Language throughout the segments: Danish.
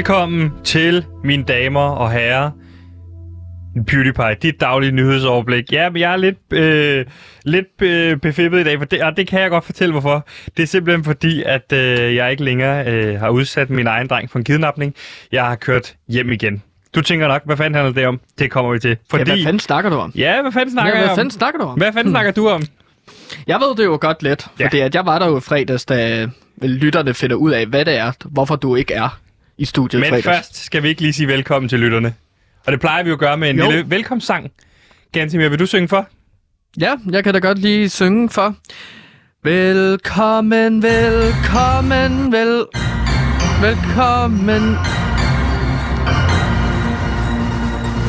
Velkommen til, mine damer og herrer. PewDiePie, dit daglige nyhedsoverblik. Ja, men jeg er lidt, øh, lidt øh, befippet i dag, for det, og det kan jeg godt fortælle, hvorfor. Det er simpelthen fordi, at øh, jeg ikke længere øh, har udsat min egen dreng for en kidnapning. Jeg har kørt hjem igen. Du tænker nok, hvad fanden handler det om? Det kommer vi til. Fordi... Ja, hvad fanden snakker du om? Ja, hvad fanden snakker ja, jeg hvad om? fanden snakker du om? Hvad fanden snakker du om? Jeg ved det jo godt lidt, Ja. fordi at jeg var der jo fredags, da lytterne finder ud af, hvad det er, hvorfor du ikke er i studiet Men fredags. først skal vi ikke lige sige velkommen til lytterne. Og det plejer vi jo at gøre med en Jo. lille velkomstsang. Gansimir, vil du synge for? Ja, jeg kan da godt lige synge for. Velkommen, velkommen, vel... Velkommen.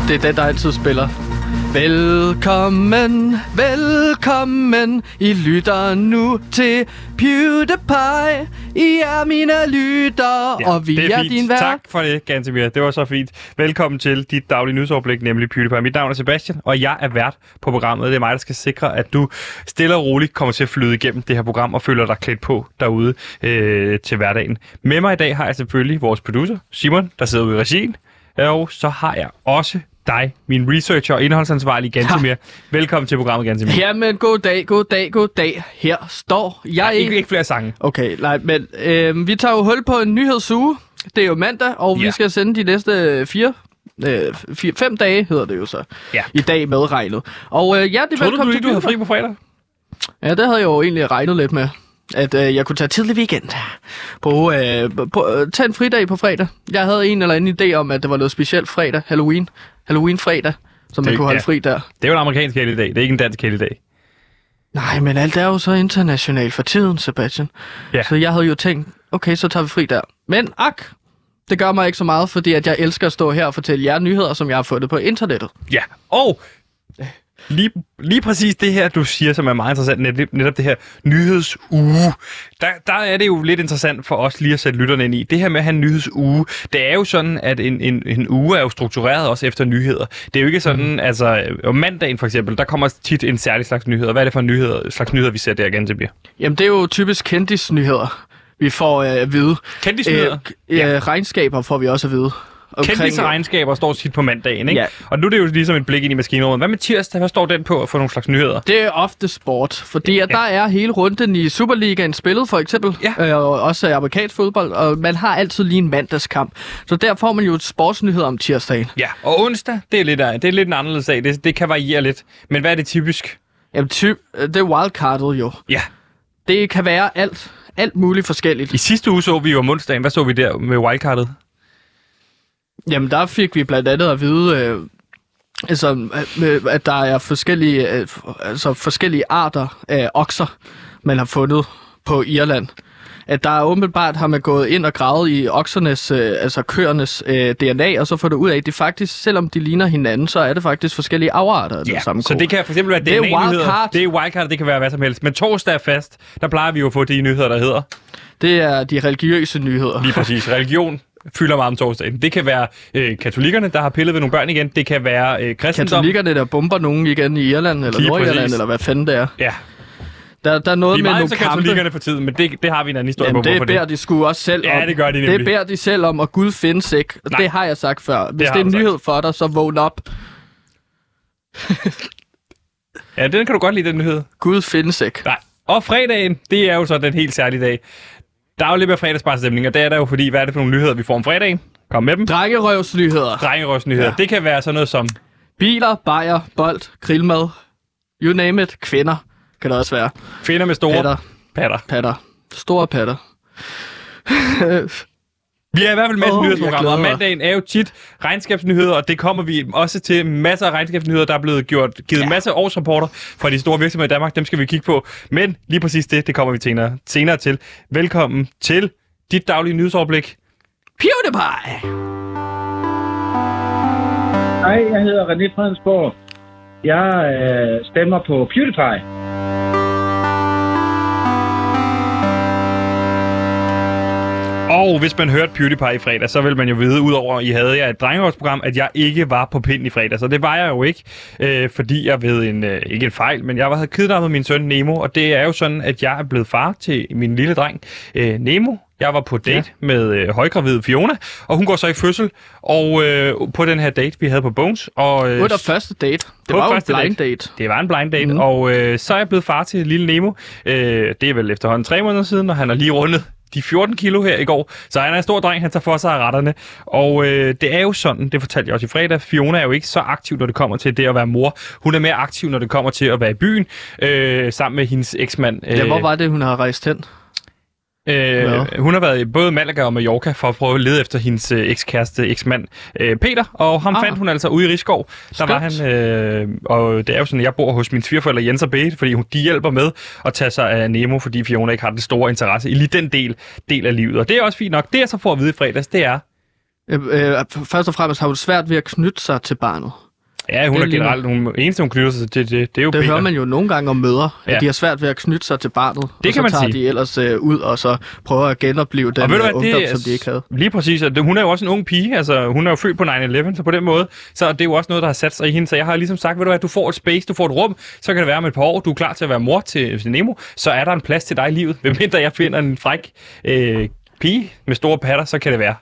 Det er den, der altid spiller. Velkommen, velkommen, I lytter nu til PewDiePie. I er mine lytter, ja, og vi det er, er, fint. din vært. Tak for det, Gantemir. Det var så fint. Velkommen til dit daglige nyhedsoverblik, nemlig PewDiePie. Mit navn er Sebastian, og jeg er vært på programmet. Det er mig, der skal sikre, at du stille og roligt kommer til at flyde igennem det her program og føler dig klædt på derude øh, til hverdagen. Med mig i dag har jeg selvfølgelig vores producer, Simon, der sidder ude i regien. Og så har jeg også dig, min researcher og indholdsansvarlig, Gantemir. Velkommen til programmet, Gantemir. Jamen, god dag, god dag, god dag. Her står jeg Ikke, ikke flere sange. Okay, nej, men øh, vi tager jo hul på en nyhedsuge. Det er jo mandag, og Ja. vi skal sende de næste fire, øh, fire, fem dage, hedder det jo så. Ja. I dag medregnet. Og øh, ja, det er velkommen du ikke, du havde til fri på fredag? Ja, det havde jeg jo egentlig regnet lidt med. At øh, jeg kunne tage tidlig weekend. På, øh, på, øh, tage en fridag på fredag. Jeg havde en eller anden idé om, at det var noget specielt fredag. Halloween. Halloween-fredag. Som man Det- kunne holde ja. fri der. Det er jo en amerikansk helligdag, det er ikke en dansk helligdag. Nej, men alt er jo så internationalt for tiden, Sebastian. Ja. Så jeg havde jo tænkt, okay, så tager vi fri der. Men ak, det gør mig ikke så meget, fordi at jeg elsker at stå her og fortælle jer nyheder, som jeg har fundet på internettet. Ja, og lige, lige præcis det her, du siger, som er meget interessant, net, netop det her nyhedsuge, der, der er det jo lidt interessant for os lige at sætte lytterne ind i. Det her med at have en nyhedsuge, det er jo sådan, at en, en, en uge er jo struktureret også efter nyheder. Det er jo ikke sådan, altså om mandagen for eksempel, der kommer tit en særlig slags nyheder. Hvad er det for nyheder, slags nyheder, vi ser der igen til? Jamen, det er jo typisk kendisnyheder, vi får øh, at vide. Kendisnyheder? Øh, ja. Regnskaber får vi også at vide. Kendte regnskaber står tit på mandagen, ikke? Ja. Og nu er det jo ligesom et blik ind i maskinrummet. Hvad med tirsdag? Hvad står den på for nogle slags nyheder? Det er ofte sport, fordi at Ja. der er hele runden i Superligaen spillet, for eksempel. Ja. Øh, og også amerikansk fodbold, og man har altid lige en mandagskamp. Så der får man jo et sportsnyhed om tirsdagen. Ja, og onsdag, det er lidt, det er lidt en anderledes sag. Det, det kan variere lidt. Men hvad er det typisk? Jamen, ty- det er wildcardet jo. Ja. Det kan være alt, alt muligt forskelligt. I sidste uge så vi jo om onsdagen. Hvad så vi der med wildcardet? Jamen, der fik vi blandt andet at vide, øh, altså, øh, at der er forskellige, øh, altså, forskellige arter af okser, man har fundet på Irland. At der er åbenbart har man gået ind og gravet i oksernes, øh, altså køernes øh, DNA, og så får det ud af, at det faktisk, selvom de ligner hinanden, så er det faktisk forskellige afarter af den samme så ko. det kan for eksempel være Det er wildcard. Det er wildcard, det kan være hvad som helst. Men torsdag er fast. Der plejer vi jo at få de nyheder, der hedder det er de religiøse nyheder. lige præcis religion fylder meget om torsdagen. Det kan være øh, katolikkerne, der har pillet ved nogle børn igen. Det kan være øh, kristendom. Katolikkerne, der bomber nogen igen i Irland, eller Lige Nordirland, præcis. eller hvad fanden det er. Ja, Der, der er noget vi er med nogle kampe. katolikkerne for tiden, men det, det har vi en anden historie Jamen, på, det hvorfor beder de sgu også selv Ja, om. det gør de Det nemlig. beder de selv om, og Gud findes ikke. Nej. det har jeg sagt før. Hvis det, det er en sagt. nyhed for dig, så vågn op. Ja, den kan du godt lide, den nyhed. Gud findes ikke. Nej. Og fredagen, det er jo så den helt særlige dag. Der er jo lidt mere fredagsbarstemning, og det er der jo fordi, hvad er det for nogle nyheder, vi får om fredagen? Kom med dem. Drengerøvsnyheder. Drengerøvsnyheder. Ja. Det kan være sådan noget som... Biler, bajer, bold, grillmad. You name it. Kvinder kan det også være. Kvinder med store Patter, patter. patter. Store patter. Vi er i hvert fald med til Åh, nyhedsprogrammet, jeg og mandagen er jo tit regnskabsnyheder, og det kommer vi også til. Masser af regnskabsnyheder, der er blevet gjort, givet. Ja. masser af årsrapporter fra de store virksomheder i Danmark. Dem skal vi kigge på. Men lige præcis det, det kommer vi senere, senere til. Velkommen til dit daglige nyhedsoverblik. PewDiePie! Hej, jeg hedder René Fredensborg. Jeg øh, stemmer på PewDiePie. Og hvis man hørte PewDiePie i fredag, så vil man jo vide, udover at I havde jer et drengeårsprogram, at jeg ikke var på pind i fredag. Så det var jeg jo ikke, øh, fordi jeg ved en, øh, ikke en fejl, men jeg havde kidnappet min søn Nemo, og det er jo sådan, at jeg er blevet far til min lille dreng øh, Nemo, Jeg var på date ja. med øh, højgravid Fiona, og hun går så i fødsel, og øh, på den her date, vi havde på Bones. Og, øh, Under første date. Det på var jo en blind date. Det var en blind date, mm. og øh, så er jeg blevet far til lille Nemo. Øh, det er vel efterhånden tre måneder siden, og han har lige rundet de 14 kilo her i går. Så han er en stor dreng, han tager for sig af retterne. Og øh, det er jo sådan, det fortalte jeg også i fredag, Fiona er jo ikke så aktiv, når det kommer til det at være mor. Hun er mere aktiv, når det kommer til at være i byen, øh, sammen med hendes eksmand. Ja, hvor var det, hun har rejst hen? Øh, hun har været i både Malaga og Mallorca for at prøve at lede efter hendes øh, ekskæreste, eksmand øh, Peter, og ham Ah. fandt hun altså ude i Rigskov. Der var han, øh, og det er jo sådan, at jeg bor hos mine svigerforældre Jens og Bete, fordi hun, de hjælper med at tage sig af Nemo, fordi Fiona ikke har den store interesse i lige den del, del af livet. Og det er også fint nok. Det jeg så får at vide i fredags, det er, Øh, øh, først og fremmest har hun svært ved at knytte sig til barnet. Ja, hun Det er er generelt, hun, eneste hun knytter sig til, det, det er jo Det Peter. hører man jo nogle gange om mødre, Ja. at de har svært ved at knytte sig til barnet. Det og kan man så tager sige. de ellers øh, ud og så prøver at genopleve den Og ved du øh, hvad, ungdom, det er som de ikke havde. lige præcis, at det- hun er jo også en ung pige, altså hun er jo født på 9-11, så på den måde, så er det jo også noget, der har sat sig i hende, så jeg har ligesom sagt, ved du hvad, du får et space, du får et rum, så kan det være om et par år, du er klar til at være mor til, Nemo, så er der en plads til dig i livet, medmindre jeg finder en fræk øh, pige med store patter, så kan det være.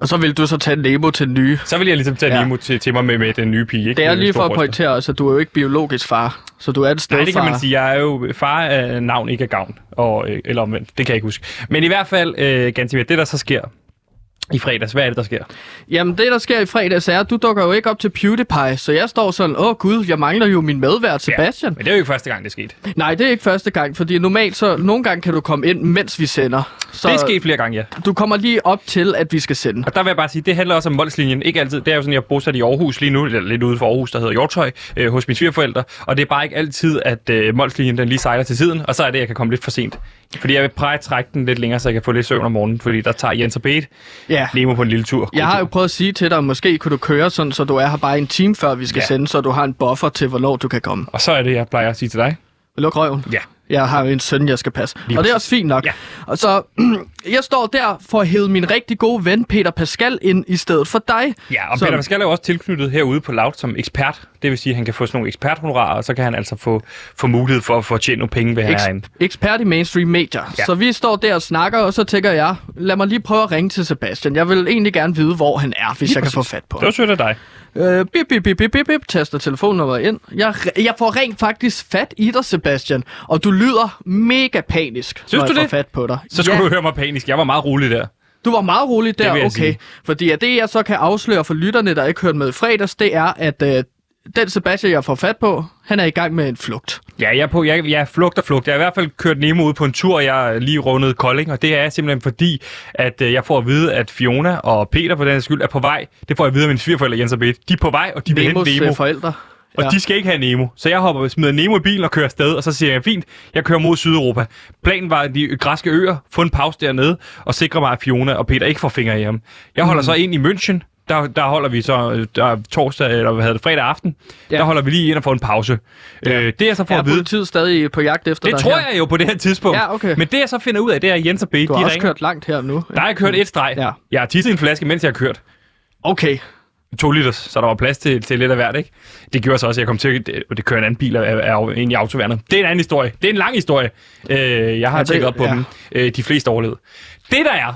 Og så vil du så tage Nemo til den nye. Så vil jeg ligesom tage Ja. ja. Nemo til, til mig med, med den nye pige. Ikke? Det er lige for at pointere også, at du er jo ikke biologisk far. Så du er et stedfar. Nej, det kan man sige. Jeg er jo far af navn, ikke af gavn. Og, øh, eller omvendt. Det kan jeg ikke huske. Men i hvert fald, øh, Gantimir, det der så sker i fredags, hvad er det, der sker? Jamen, det der sker i fredags er, at du dukker jo ikke op til PewDiePie, så jeg står sådan, åh gud, jeg mangler jo min medvært, Sebastian. Men det er jo ikke første gang, det skete. Ja. Nej, det er ikke første gang, fordi normalt så, nogle gange kan du komme ind, mens vi sender. Så Det er sket flere gange, ja. du kommer lige op til, at vi skal sende. Og der vil jeg bare sige, det handler også om Molslinjen. Ikke altid. Det er jo sådan, jeg er bosat i Aarhus lige nu, eller lidt ude for Aarhus, der hedder Hjortøj, øh, hos mine svigerforældre. Og det er bare ikke altid, at øh, Molslinjen den lige sejler til tiden, og så er det, jeg kan komme lidt for sent. Fordi jeg vil prøve at trække den lidt længere, så jeg kan få lidt søvn om morgenen, fordi der tager Jens og Bete Ja. Nemo på en lille tur. Jeg har jo prøvet at sige til dig, måske kunne du køre sådan, så du er her bare en time før vi skal. Ja. sende, så du har en buffer til, hvornår du kan komme. Og så er det, jeg plejer at sige til dig. Luk røven. Ja. Jeg har jo en søn, jeg skal passe. Lige og det er også fint nok. Ja. Og så, jeg står der for at hæve min rigtig gode ven Peter Pascal ind i stedet for dig. Ja, og Som- Peter Pascal er jo også tilknyttet herude på Loud som ekspert. Det vil sige, at han kan få sådan nogle eksperthonorarer, og så kan han altså få, få mulighed for at få tjent nogle penge ved Eks- herinde. ekspert i mainstream medier. Ja. Så vi står der og snakker, og så tænker jeg, lad mig lige prøve at ringe til Sebastian. Jeg vil egentlig gerne vide, hvor han er, hvis Lige jeg kan få præcis. fat på Det var ham. sødt af dig. Øh, bip, bip, bip, bip, bip, bip, taster telefonnummeret ind. Jeg, jeg får rent faktisk fat i dig, Sebastian, og du lyder mega panisk, Synes når du jeg får det? fat på dig. Så skulle ja. du høre mig panisk. Jeg var meget rolig der. Du var meget rolig der, okay. sige. Fordi at det, jeg så kan afsløre for lytterne, der ikke hørte med i fredags, det er, at øh, den Sebastian, jeg får fat på, han er i gang med en flugt. Ja, jeg er, på, jeg, jeg er flugt og flugt. Jeg har i hvert fald kørt Nemo ud på en tur, jeg lige rundet Kolding, og det er simpelthen fordi, at øh, jeg får at vide, at Fiona og Peter for den skyld er på vej. Det får jeg at vide af mine svigerforældre Jens og Bette. De er på vej, og de vil Nemos hente Nemo. øh, forældre. Og ja. de skal ikke have Nemo. Så jeg hopper, smider Nemo i bilen og kører afsted, og så siger jeg, fint, jeg kører mod Sydeuropa. Planen var, at de græske øer, få en pause dernede, og sikre mig, at Fiona og Peter ikke får fingre i ham. Jeg holder mm. så ind i München, der, der holder vi så der er torsdag, eller hvad hedder det, fredag aften, Ja. der holder vi lige ind og får en pause. Ja. Øh, det jeg så får Er at vide, politiet stadig på jagt efter det dig tror her? jeg jo på det her tidspunkt. Ja, okay. Men det jeg så finder ud af, det er, at Jens og Bete, Du har de også ringer. kørt langt her nu. Der har jeg kørt et streg. Ja. Jeg har tisset en flaske, mens jeg har kørt. Okay. To liters, så der var plads til, til lidt af hvert, ikke? Det gjorde så også, at jeg kom til, det, det kører en anden bil af, af, ind i autoværnet. Det er en anden historie. Det er en lang historie. Øh, jeg har Ja, tjekket op på ja. dem. Øh, de fleste overlevede. Det der er,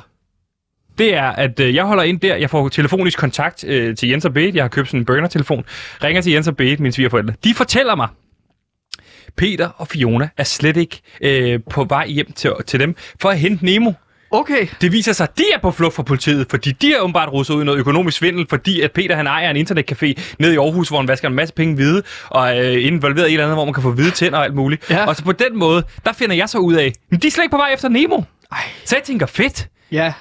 det er, at øh, jeg holder ind der. Jeg får telefonisk kontakt øh, til Jens og Bete. Jeg har købt sådan en burner-telefon. Ringer til Jens og Bete, mine svigerforældre. De fortæller mig, Peter og Fiona er slet ikke øh, på vej hjem til, til dem for at hente Nemo. Okay. Det viser sig, at de er på flugt fra politiet, fordi de er åbenbart russet ud i noget økonomisk svindel, fordi at Peter han ejer en internetcafé nede i Aarhus, hvor han vasker en masse penge hvide, og er øh, involveret i et eller andet, hvor man kan få hvide tænder og alt muligt. Ja. Og så på den måde, der finder jeg så ud af, men de er slet ikke på vej efter Nemo. Ej. Så jeg tænker, fedt. Ja.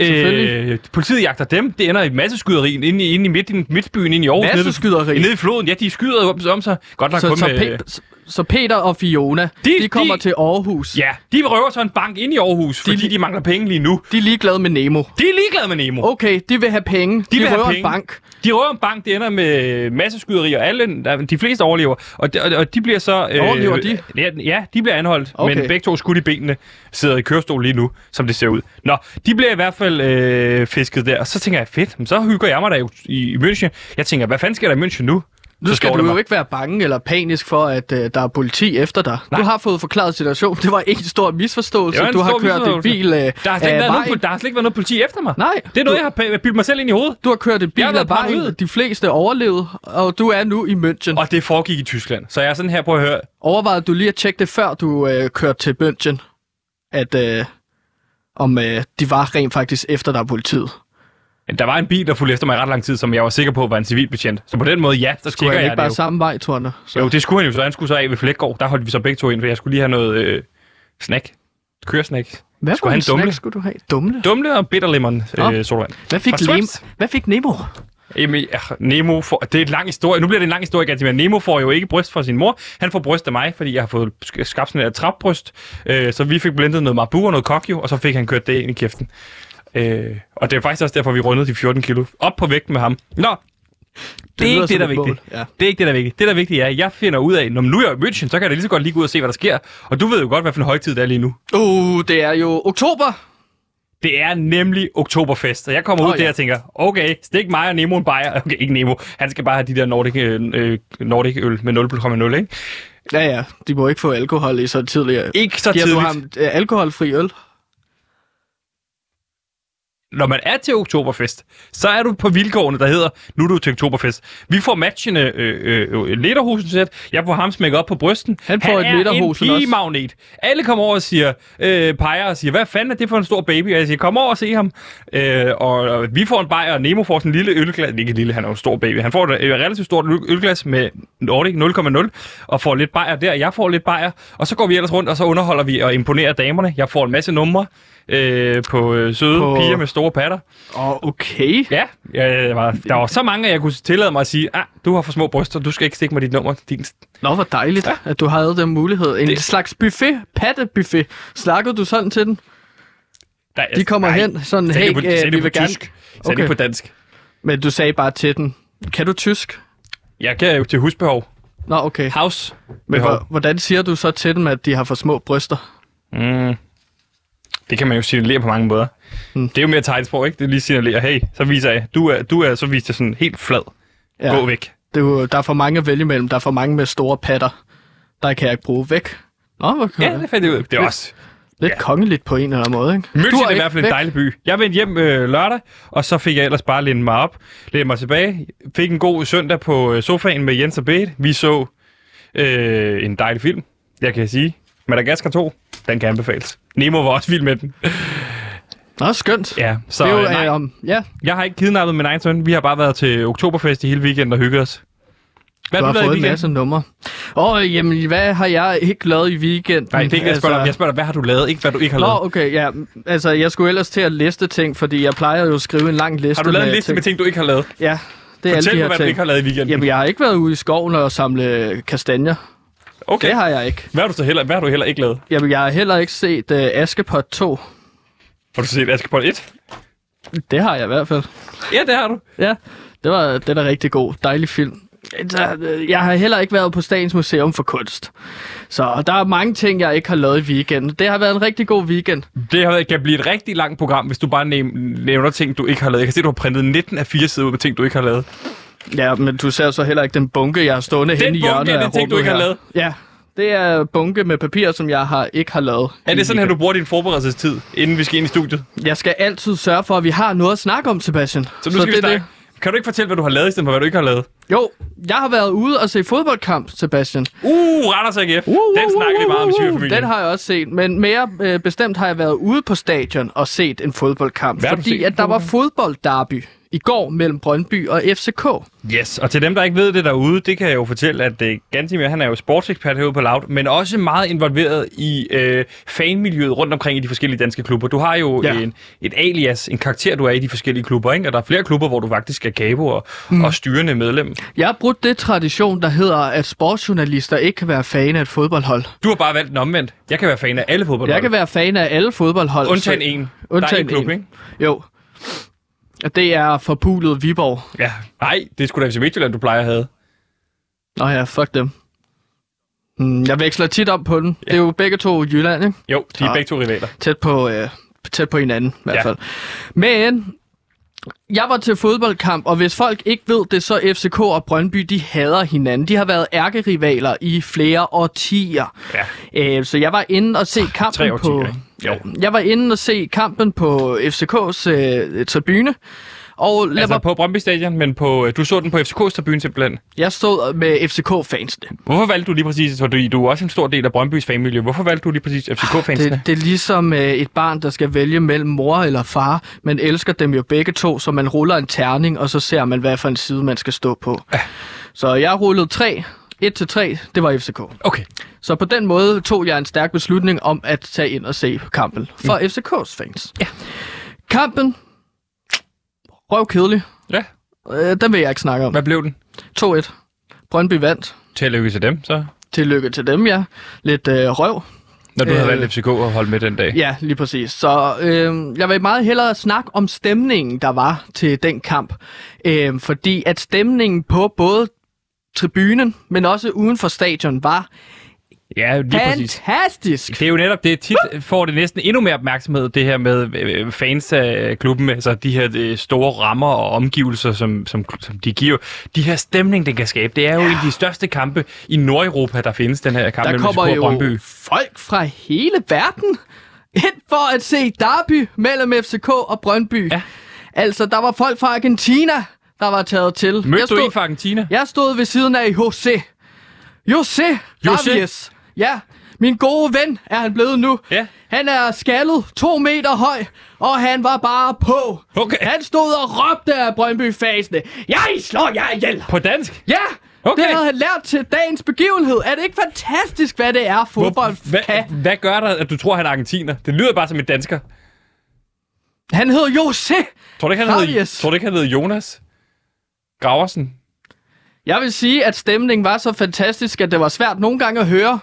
Øh, politiet jagter dem. Det ender i et masse skyderi inde i, inde i midt, midtbyen inde i Aarhus. Masse nede. Nede i floden. Ja, de skyder om, om sig. Godt nok Så, kun så, med... Pe- så Peter og Fiona, de, De- de kommer de- til Aarhus. Ja, de røver så en bank ind i Aarhus, fordi de, de mangler penge lige nu. De er ligeglade med Nemo. De er ligeglade med Nemo. Okay, de vil have penge. De, vil have røver en penge. bank. De røver en bank, det ender med masse skyderier. Alle, der, de fleste overlever. Og de, og, og de bliver så... Øh, Overlever de? Ja, ja, de bliver anholdt. Okay. Men begge to skudt i benene sidder i kørestol lige nu, som det ser ud. Nå, de bliver i hvert fald øh, fisket der. Og så tænker jeg, fedt, så hygger jeg mig der i, i München. Jeg tænker, hvad fanden sker der i München nu? Nu skal du jo mig. ikke være bange eller panisk for, at øh, der er politi efter dig. Nej. Du har fået forklaret situationen. Det var en stor misforståelse. En Du har stor kørt en misforståelse. bil øh, Der har, slet ikke været nogen, der har slet ikke været noget politi efter mig. Nej, Det er noget, du, jeg har bildt mig selv ind i hovedet. du har kørt en bil har af vejen. De fleste overlevede, og du er nu i München. Og det foregik i Tyskland. Så jeg er sådan her på at høre, Overvejede du lige at tjekke det, før du øh, kørte til München? At øh, om øh, de var rent faktisk efter dig politiet? Der var en bil, der fulgte efter mig ret lang tid, som jeg var sikker på var en civilbetjent. Så på den måde, ja, så Skulle jeg ikke det bare jo. samme vej? Så. Jo, det skulle han jo så. Han skulle så af ved Flækgaard. Der holdt vi så begge to ind, for jeg skulle lige have noget øh, snack. Køresnack. Hvad skulle han dumle? skulle du have? Dumle? Dumle og bitter lemon Nå. øh, sodavand. Hvad fik? Schweppes. Hvad fik Nemo? Jamen, ja, Nemo får... Det er en lang historie. Nu bliver det en lang historie, Ganti, men Nemo får jo ikke bryst fra sin mor. Han får bryst af mig, fordi jeg har fået sk- skabt sådan et trapbryst. Øh, så vi fik blendet noget marbu og noget kokjo, og så fik han kørt det ind i kæften. Øh, og det er faktisk også derfor, vi rundede de 14 kilo. Op på vægten med ham. Nå, det, er lyder ikke det, der er vigtigt. ja. Det er ikke det, der er vigtigt. Det, der er vigtigt, er, at jeg finder ud af, når nu er jeg i München, så kan jeg da lige så godt lige gå ud og se, hvad der sker. Og du ved jo godt, hvad for en højtid det er lige nu. Uh, det er jo oktober. Det er nemlig Oktoberfest, og jeg kommer Åh, ud der ja. og tænker, okay, stik mig og Nemo en bajer. Okay, ikke Nemo. Han skal bare have de der Nordic, øh, øh, Nordic øl med 0,0, ikke? Ja, ja. De må ikke få alkohol i så tidligere. Ikke så Giver tidligt. du ham øh, alkoholfri øl? Når man er til Oktoberfest, så er du på vilkårene, der hedder, nu er du til Oktoberfest. Vi får matchende øh, øh, lederhosen sæt. Jeg får ham smækket op på brysten. Han får et er lederhosen en også. pigemagnet. Alle kommer over og siger, øh, peger og siger, hvad fanden er det for en stor baby? Og jeg siger, kom over og se ham. Øh, og, og vi får en bajer, og Nemo får sådan en lille ølglas. Ikke lille, han er jo en stor baby. Han får et øh, relativt stort øl- ølglas med Nordic 0,0, og får lidt bajer der. Jeg får lidt bajer. Og så går vi ellers rundt, og så underholder vi og imponerer damerne. Jeg får en masse numre øh, på øh, søde På- piger med store patter. Åh, oh, okay. Ja, jeg var, der var så mange, at jeg kunne tillade mig at sige, ah, du har for små bryster, du skal ikke stikke mig dit nummer. Din... Nå, hvor dejligt, ja. at du havde den mulighed. En Det- slags buffet, pattebuffet. Snakkede du sådan til den? Der, De kommer hen, sådan, hey, på, øh, vi vil gerne... tysk. Sagde Okay. det på dansk. Men du sagde bare til den, kan du tysk? Jeg kan jo til husbehov. Nå, okay. House. Men hvordan siger du så til dem, at de har for små bryster? Mm. Det kan man jo signalere på mange måder. Mm. Det er jo mere tegnsprog, ikke? Det er lige signalere, hey, så viser jeg, du er, du er så viser jeg sådan helt flad. Ja. Gå væk. Det er jo, der er for mange at vælge imellem. Der er for mange med store patter. Der kan jeg ikke bruge væk. Nå, hvor Ja, det fandt jeg ud af. Det er også... Lidt ja. kongeligt på en eller anden måde, ikke? München er i hvert fald en væk. dejlig by. Jeg vendte hjem øh, lørdag, og så fik jeg ellers bare lænet mig op, lænet mig tilbage. Fik en god søndag på øh, sofaen med Jens og Bete. Vi så øh, en dejlig film, jeg kan sige. Madagaskar 2, den kan anbefales. Nemo var også vild med den. Nå, skønt. Ja, så det er jo, nej, øh, om, ja, jeg har ikke kidnappet min egen søn. Vi har bare været til Oktoberfest i hele weekenden og hygget os. Hvad du har har du i fået en masse numre. Åh, jamen, hvad har jeg ikke lavet i weekenden? Nej, det er ikke jeg spørger dig om. Jeg spørger dig, hvad har du lavet? Ikke hvad du ikke har Nå, lavet. okay, ja. Altså, jeg skulle ellers til at liste ting, fordi jeg plejer jo at skrive en lang liste Har du lavet en liste med ting, du ikke har lavet? Ja, det er alle Fortæl de mig, her hvad du ting. ikke har lavet i weekenden. Jamen, jeg har ikke været ude i skoven og samle kastanjer. Okay. Det har jeg ikke. Hvad har du så heller, hvad har du heller ikke lavet? Jamen, jeg har heller ikke set uh, Askepot 2. Har du set Askepot 1? Det har jeg i hvert fald. Ja, det har du. Ja, det var den er rigtig god. Dejlig film. Altså, øh, Jeg har heller ikke været på Statens Museum for Kunst. Så der er mange ting, jeg ikke har lavet i weekenden. Det har været en rigtig god weekend. Det har, kan blive et rigtig langt program, hvis du bare nævner ting, du ikke har lavet. Jeg kan se, du har printet 19 af 4 sider ud med ting, du ikke har lavet. Ja, men du ser så heller ikke den bunke, jeg har stående Den henne i bunke hjørnet af den ting, du rummet ikke har her. lavet? Ja, det er bunke med papir, som jeg har ikke har lavet. Er det sådan her, du bruger din forberedelsestid, inden vi skal ind i studiet? Jeg skal altid sørge for, at vi har noget at snakke om, Sebastian. Så nu skal det vi snakke. Kan du ikke fortælle, hvad du har lavet, i stedet for, hvad du ikke har lavet? Jo, jeg har været ude og se fodboldkamp, Sebastian. Uh, Randers AGF. Den snakker vi meget om i svigerfamilien. Den har jeg også set, men mere øh, bestemt har jeg været ude på stadion og set en fodboldkamp, Hvad fordi at der var fodboldderby i går mellem Brøndby og FCK. Yes, og til dem, der ikke ved det derude, det kan jeg jo fortælle, at uh, Gantimir, han er jo sportsekspert herude på Loud, men også meget involveret i uh, fanmiljøet rundt omkring i de forskellige danske klubber. Du har jo Ja. en, et alias, en karakter, du er i de forskellige klubber, ikke? Og der er flere klubber, hvor du faktisk er kabo og, mm. og styrende medlem. Jeg har brudt det tradition, der hedder, at sportsjournalister ikke kan være fan af et fodboldhold. Du har bare valgt den omvendt. Jeg kan være fan af alle fodboldhold. Jeg kan være fan af alle fodboldhold. Undtagen en. der er Undtagen en klub, en. ikke? Jo. Og det er forpulet Viborg. Ja. Nej, det er sgu da FC Midtjylland, du plejer at have. Nå ja, fuck dem. Hmm, jeg veksler tit op på den. Ja. Det er jo begge to i Jylland, ikke? Jo, de er begge to rivaler. Tæt på, øh, tæt på hinanden, i hvert Ja. fald. Men Jeg var til fodboldkamp, og hvis folk ikke ved det, så FCK og Brøndby, de hader hinanden. De har været ærkerivaler i flere årtier. Ja. Øh, så jeg var inde og se kampen Tre årtier, på... ikke? Jo. Jeg var inde og se kampen på FCK's øh, tribune. Og lad Altså mig, på Brøndby Stadion, men på, du så den på FCK's tribune simpelthen. jeg stod med FCK-fansene. Hvorfor valgte du lige præcis, fordi du er også en stor del af Brøndbys fanmiljø, hvorfor valgte du lige præcis FCK-fansene? Det, det er ligesom øh, et barn, der skal vælge mellem mor eller far. Man elsker dem jo begge to, så man ruller en terning, og så ser man, hvad for en side man skal stå på. Så jeg rullede 3. 1 til 3, det var FCK. Okay. Så på den måde tog jeg en stærk beslutning om at tage ind og se kampen for mm. FCK's fans. Ja. Kampen, røv kedelig. Ja. Øh, den vil jeg ikke snakke om. Hvad blev den? 2-1. Brøndby vandt. Tillykke til dem, så. Tillykke til dem, ja. Lidt øh, røv. Når du øh, havde Øh, valgt FCK og holdt med den dag. Ja, lige præcis. Så øh, jeg vil meget hellere snakke om stemningen, der var til den kamp. Øh, fordi at stemningen på både tribunen, men også uden for stadion, var Ja, lige præcis. fantastisk. Det er jo netop det, tit får det næsten endnu mere opmærksomhed, det her med øh, fans af klubben, altså de her øh, store rammer og omgivelser, som, som, som de giver. De her stemning, det kan skabe, det er jo ja. en af de største kampe i Nordeuropa, der findes, den her kamp Der mellem kommer og jo Brøndby. folk fra hele verden ind for at se derby mellem FCK og Brøndby. Ja. Altså, der var folk fra Argentina, der var taget til. Mødte jeg du stod, en fra Argentina? Jeg stod ved siden af Jose. Jose José? Davies. Ja, min gode ven er han blevet nu. Ja. Han er skaldet to meter høj, og han var bare på. Okay. Han stod og råbte af Brøndby-fasene. Jeg slår jer ihjel. På dansk? Ja, Okay. det havde han lært til dagens begivenhed. Er det ikke fantastisk, hvad det er, fodbold hvad, kan? hvad gør der, at du tror, han er argentiner? Det lyder bare som en dansker. Han hedder Jose. Tror du ikke, han Davies. tror du ikke, han hedder Jonas Graversen? Jeg vil sige, at stemningen var så fantastisk, at det var svært nogle gange at høre,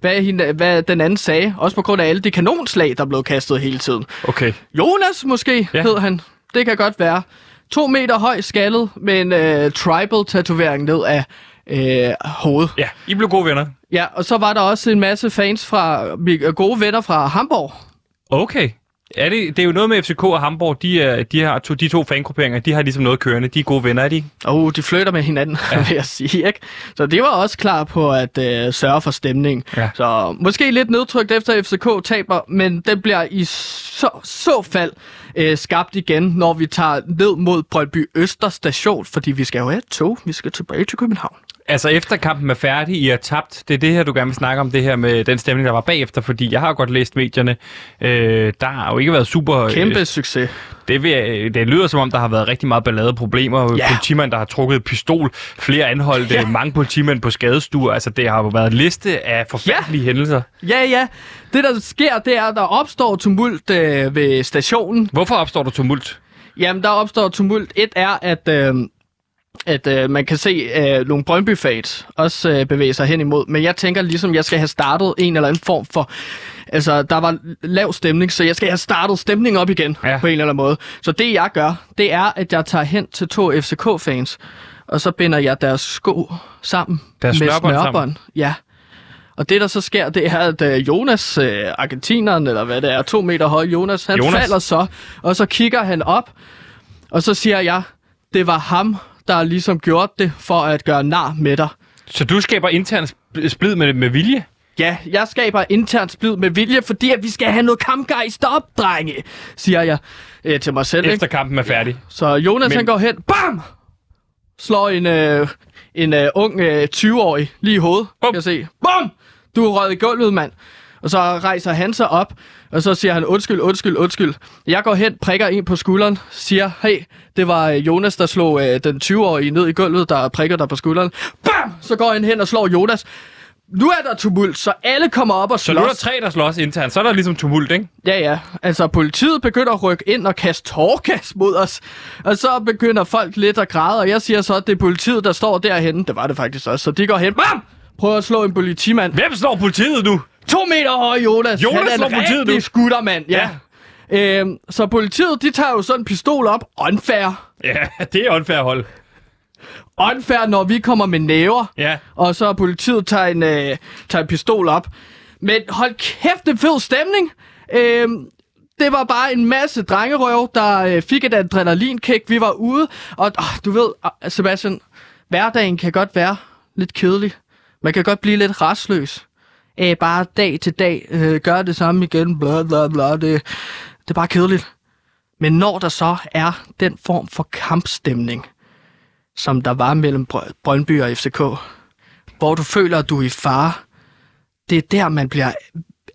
hvad, hende, hvad den anden sagde. Også på grund af alle de kanonslag, der blev kastet hele tiden. Okay. Jonas måske, Ja. hed han. Det kan godt være. To meter høj skaldet med en øh, tribal-tatovering ned af øh, hovedet. Ja, I blev gode venner. Ja, og så var der også en masse fans fra gode venner fra Hamburg. Okay. Er det, det er jo noget med FCK og Hamburg, de, er, de, har to, de to fangrupperinger, de har ligesom noget kørende. De er gode venner, er de? Og uh, de flytter med hinanden, ja. vil jeg sige. Ikke? Så det var også klar på at øh, sørge for stemning. Ja. Så måske lidt nedtrykt efter FCK taber, men den bliver i så, så fald øh, skabt igen, når vi tager ned mod Brøndby Øster station, fordi vi skal jo have et tog. Vi skal tilbage til København. Altså efter kampen er færdig, I har tabt. Det er det her, du gerne vil snakke om, det her med den stemning, der var bagefter, fordi jeg har godt læst medierne. Øh, der har jo ikke været super... Kæmpe succes. Det, vil, det lyder som om, der har været rigtig meget ballade problemer. Ja. Politimand, der har trukket pistol, flere anholdte, ja. mange politimænd på skadestuer. Altså, det har jo været en liste af forfærdelige ja. hændelser. Ja, ja. Det, der sker, det er, at der opstår tumult øh, ved stationen. Hvorfor opstår der tumult? Jamen, der opstår tumult. Et er, at, øh, at øh, man kan se øh, nogle Brøndby-fans også øh, bevæge sig hen imod. Men jeg tænker ligesom, jeg skal have startet en eller anden form for... Altså, der var lav stemning, så jeg skal have startet stemningen op igen Ja. på en eller anden måde. Så det, jeg gør, det er, at jeg tager hen til to FCK-fans, og så binder jeg deres sko sammen Deres med snørbånd sammen? Ja. Og det, der så sker, det er, at øh, Jonas, øh, argentineren, eller hvad det er, to meter høj Jonas, han? Jonas. falder så, og så kigger han op, og så siger jeg, det var ham, der ligesom gjorde det for at gøre nar med dig. Så du skaber intern sp- splid med, med vilje? Ja, jeg skaber internt splid med vilje, fordi at vi skal have noget kampgejst op, drenge, siger jeg øh, til mig selv. Efter Ikke? kampen er færdig? Så Jonas Men... han går hen, bam! Slår en, øh, en øh, ung øh, 20-årig lige i hovedet, Bum. kan jeg se. Bum! Du er røget i gulvet, mand. Og så rejser han sig op, og så siger han, undskyld, undskyld, undskyld. Jeg går hen, prikker en på skulderen, siger, hey, det var øh, Jonas, der slog øh, den 20-årige ned i gulvet, der prikker dig på skulderen. Bam! Så går han hen og slår Jonas. Nu er der tumult, så alle kommer op og Så nu er der slås. tre, der slås internt. Så er der ligesom tumult, ikke? Ja, ja. Altså, politiet begynder at rykke ind og kaste tårgas mod os. Og så begynder folk lidt at græde, og jeg siger så, at det er politiet, der står derhenne. Det var det faktisk også. Så de går hen, bam! Prøver at slå en politimand. Hvem slår politiet nu? To meter høj Jonas. Jonas Han er en rigtig skuttermand, ja. ja. Øhm, så politiet, de tager jo sådan en pistol op. Unfair. Ja, det er unfair hold. Unfair, når vi kommer med næver. Ja. Og så politiet tager en, øh, tager en pistol op. Men hold kæft, det fed stemning. Øhm, det var bare en masse drengerøv, der øh, fik et adrenalinkick. Vi var ude, og øh, du ved, øh, Sebastian, hverdagen kan godt være lidt kedelig. Man kan godt blive lidt restløs. Æh, bare dag til dag øh, gør det samme igen, bla bla bla. Det, det er bare kedeligt. Men når der så er den form for kampstemning, som der var mellem Br- Brøndby og FCK, hvor du føler, at du er i fare, det er der, man bliver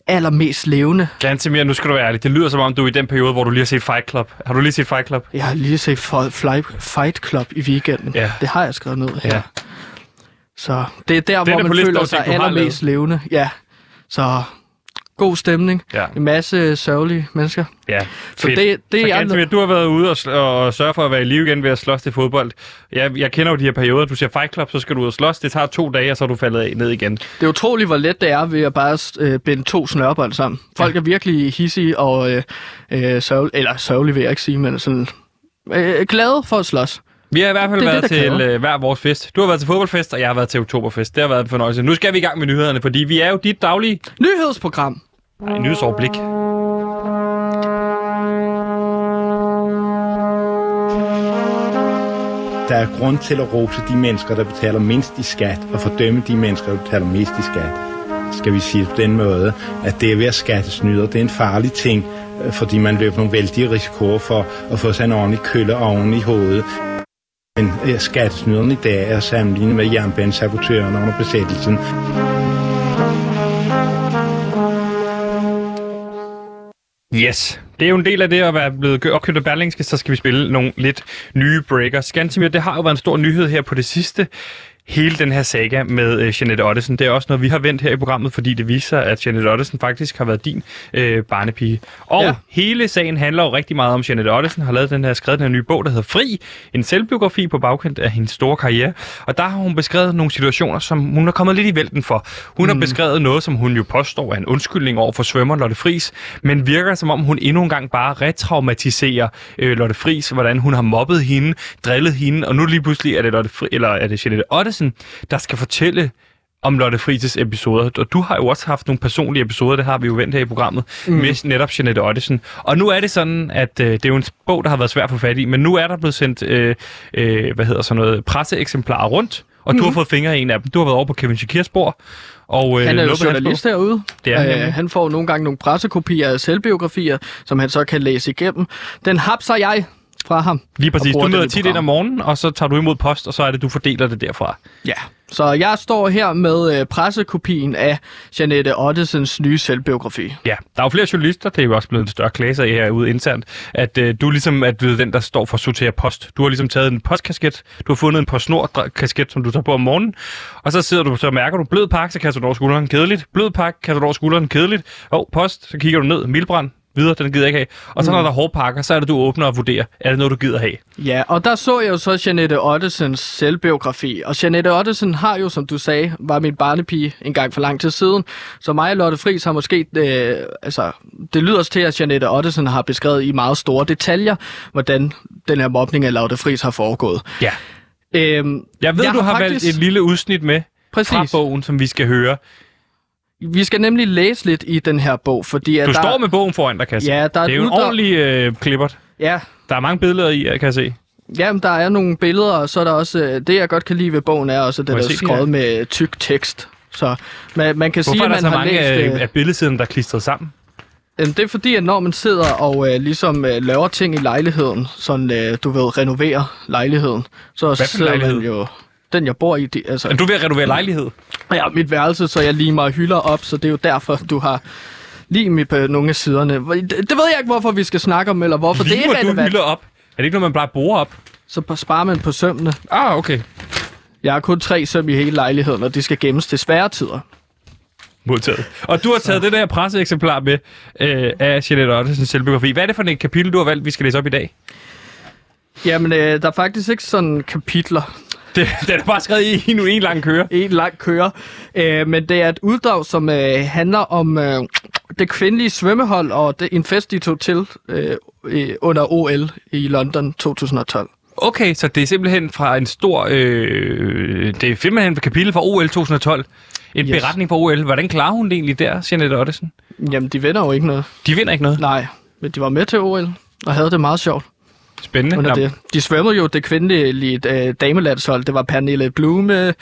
allermest levende. Gantemir, nu skal du være ærlig. Det lyder som om, du er i den periode, hvor du lige har set Fight Club. Har du lige set Fight Club? Jeg har lige set Fight Club i weekenden. Ja. Det har jeg skrevet ned her. Ja. Så det er der, Den hvor man føler sig ting, allermest levende. Ja, så god stemning. Ja. En masse sørgelige mennesker. Ja, Så fedt. det, det så er jeg... Gantemir, du har været ude og, og sørge for at være i live igen ved at slås til fodbold. Jeg, jeg kender jo de her perioder. Du ser Fight Club, så skal du ud og slås. Det tager to dage, og så er du faldet ned igen. Det er utroligt, hvor let det er ved at bare øh, binde to snørbånd sammen. Folk er virkelig hissige og øh, øh, sørg, eller sørgelige, vil jeg ikke sige, men sådan øh, glade for at slås. Vi har i hvert fald Det været det, til kræver. øh, hver vores fest. Du har været til fodboldfest, og jeg har været til oktoberfest. Det har været en fornøjelse. Nu skal vi i gang med nyhederne, fordi vi er jo dit daglige Nyhedsprogram. Ej, nyhedsoverblik. Der er grund til at rose de mennesker, der betaler mindst i skat, og fordømme de mennesker, der betaler mest i skat. Skal vi sige på den måde, at det at være skattesnyder, det er en farlig ting, øh, fordi man løber nogle vældige risikoer for at få sig en ordentlig kølle oven i hovedet. Men eh, øh, skattesnyderne i dag er sammenlignet med jernbanesabotørerne under besættelsen. Yes. Det er jo en del af det at være blevet opkøbt af Berlingske, så skal vi spille nogle lidt nye breakers. Gantemir, det har jo været en stor nyhed her på det sidste. Hele den her saga med øh, Jeanette Ottesen, det er også noget, vi har vendt her i programmet, fordi det viser, at Jeanette Ottesen faktisk har været din øh, barnepige. Og ja. Hele sagen handler jo rigtig meget om, Jeanette Ottesen har lavet den her, skrevet den her nye bog, der hedder Fri, en selvbiografi på bagkant af hendes store karriere. Og der har hun beskrevet nogle situationer, som hun er kommet lidt i vælten for. Hun mm. har beskrevet noget, som hun jo påstår er en undskyldning over for svømmer Lotte Fris, men virker som om hun endnu en gang bare retraumatiserer øh, Lotte Fris, hvordan hun har mobbet hende, drillet hende, og nu lige pludselig er det, Lotte Fri, eller er det Jeanette Ottesen, der skal fortælle om Lotte Frises episoder. Og du har jo også haft nogle personlige episoder, det har vi jo vendt her i programmet, mm. med netop Jeanette Ottesen. Og nu er det sådan, at øh, det er jo en bog, der har været svær at få fat i, men nu er der blevet sendt, øh, øh, hvad hedder sådan noget, presseeksemplarer rundt, og mm. du har fået fingre i en af dem. Du har været over på Kevin Shakirs bord. Og, øh, Han er jo journalist bog. derude. Det er han øh, han får nogle gange nogle pressekopier af selvbiografier, som han så kan læse igennem. Den hapser jeg fra ham. Lige præcis. Du møder tit ind om morgenen, og så tager du imod post, og så er det, du fordeler det derfra. Ja, så jeg står her med øh, pressekopien af Janette Ottesens nye selvbiografi. Ja, der er jo flere journalister, det er jo også blevet en større klasse af herude internt, at øh, du ligesom er blevet den, der står for at sortere post. Du har ligesom taget en postkasket, du har fundet en PostNord kasket, som du tager på om morgenen, og så sidder du, så mærker du blød pakke, så kaster du over skulderen. Kedeligt, blød pakke, kaster du over skulderen. Kedeligt, og post, så kigger du ned, mildbrand, videre, den gider jeg ikke have. Og så når der er hårde pakker, så er det, du åbner og vurderer, er det noget, du gider have? Ja, og der så jeg jo så Janette Ottesens selvbiografi. Og Janette Ottesen har jo, som du sagde, var min barnepige en gang for lang tid siden. Så mig og Lotte Friis har måske... Øh, altså, det lyder til, at Janette Ottesen har beskrevet i meget store detaljer, hvordan den her mobning af Lotte Friis har foregået. Ja. Øhm, Jeg ved, Jeg du har har faktisk- valgt et lille udsnit med præcis. fra bogen, som vi skal høre. Vi skal nemlig læse lidt i den her bog, fordi... At Du der, står med bogen foran dig, kan jeg se. Ja, der er Det er jo en uddrag- ordentlig øh, klippert. Ja, Der er mange billeder i, kan jeg se. Jamen, der er nogle billeder, og så er der også... øh, Det, jeg godt kan lide ved bogen, er også, at den Må er skrevet med tyk tekst. Så man, man kan Hvorfor sige, er at der man så har mange læst... af, øh, af billedsiden, der er klistret sammen? Jamen, det er fordi, at når man sidder og øh, ligesom øh, laver ting i lejligheden, sådan øh, du ved, renoverer lejligheden, så for sidder lejlighed? man jo... Den, jeg bor i, de, Er altså, du ved at renovere lejlighed? ja, mit værelse, så jeg limer hylder op, så det er jo derfor, du har lim på nogle af siderne. Det, det ved jeg ikke, hvorfor vi skal snakke om, eller hvorfor det Limer er du relevant. hylder op? Er det ikke noget, man bare bruger op? Så sparer man på sømmene. Ah, okay. Jeg har kun tre søm i hele lejligheden, og de skal gemmes til svære tider. Modtaget. Og du har taget det der presseeksemplar med øh, af Jeanette Ottesens selvbiografi. Hvad er det for et kapitel, du har valgt, vi skal læse op i dag? Jamen, øh, der er faktisk ikke sådan kapitler. Det, det er bare skrevet i en, en lang køre. En lang køre. Øh, men det er et uddrag, som øh, handler om øh, det kvindelige svømmehold og det, en fest, de tog til øh, under OL i London 2012. Okay, så det er simpelthen fra en stor... Øh, det er simpelthen et kapitel fra OL 2012. En Yes. beretning fra OL. Hvordan klarer hun det egentlig der, Jeanette Ottesen? Jamen, de vinder jo ikke noget. De vinder ikke noget. Nej, men de var med til OL og havde det meget sjovt Spændende. under det. De svømmede jo det kvindelige øh, damelandshold. Det var Pernille Blume,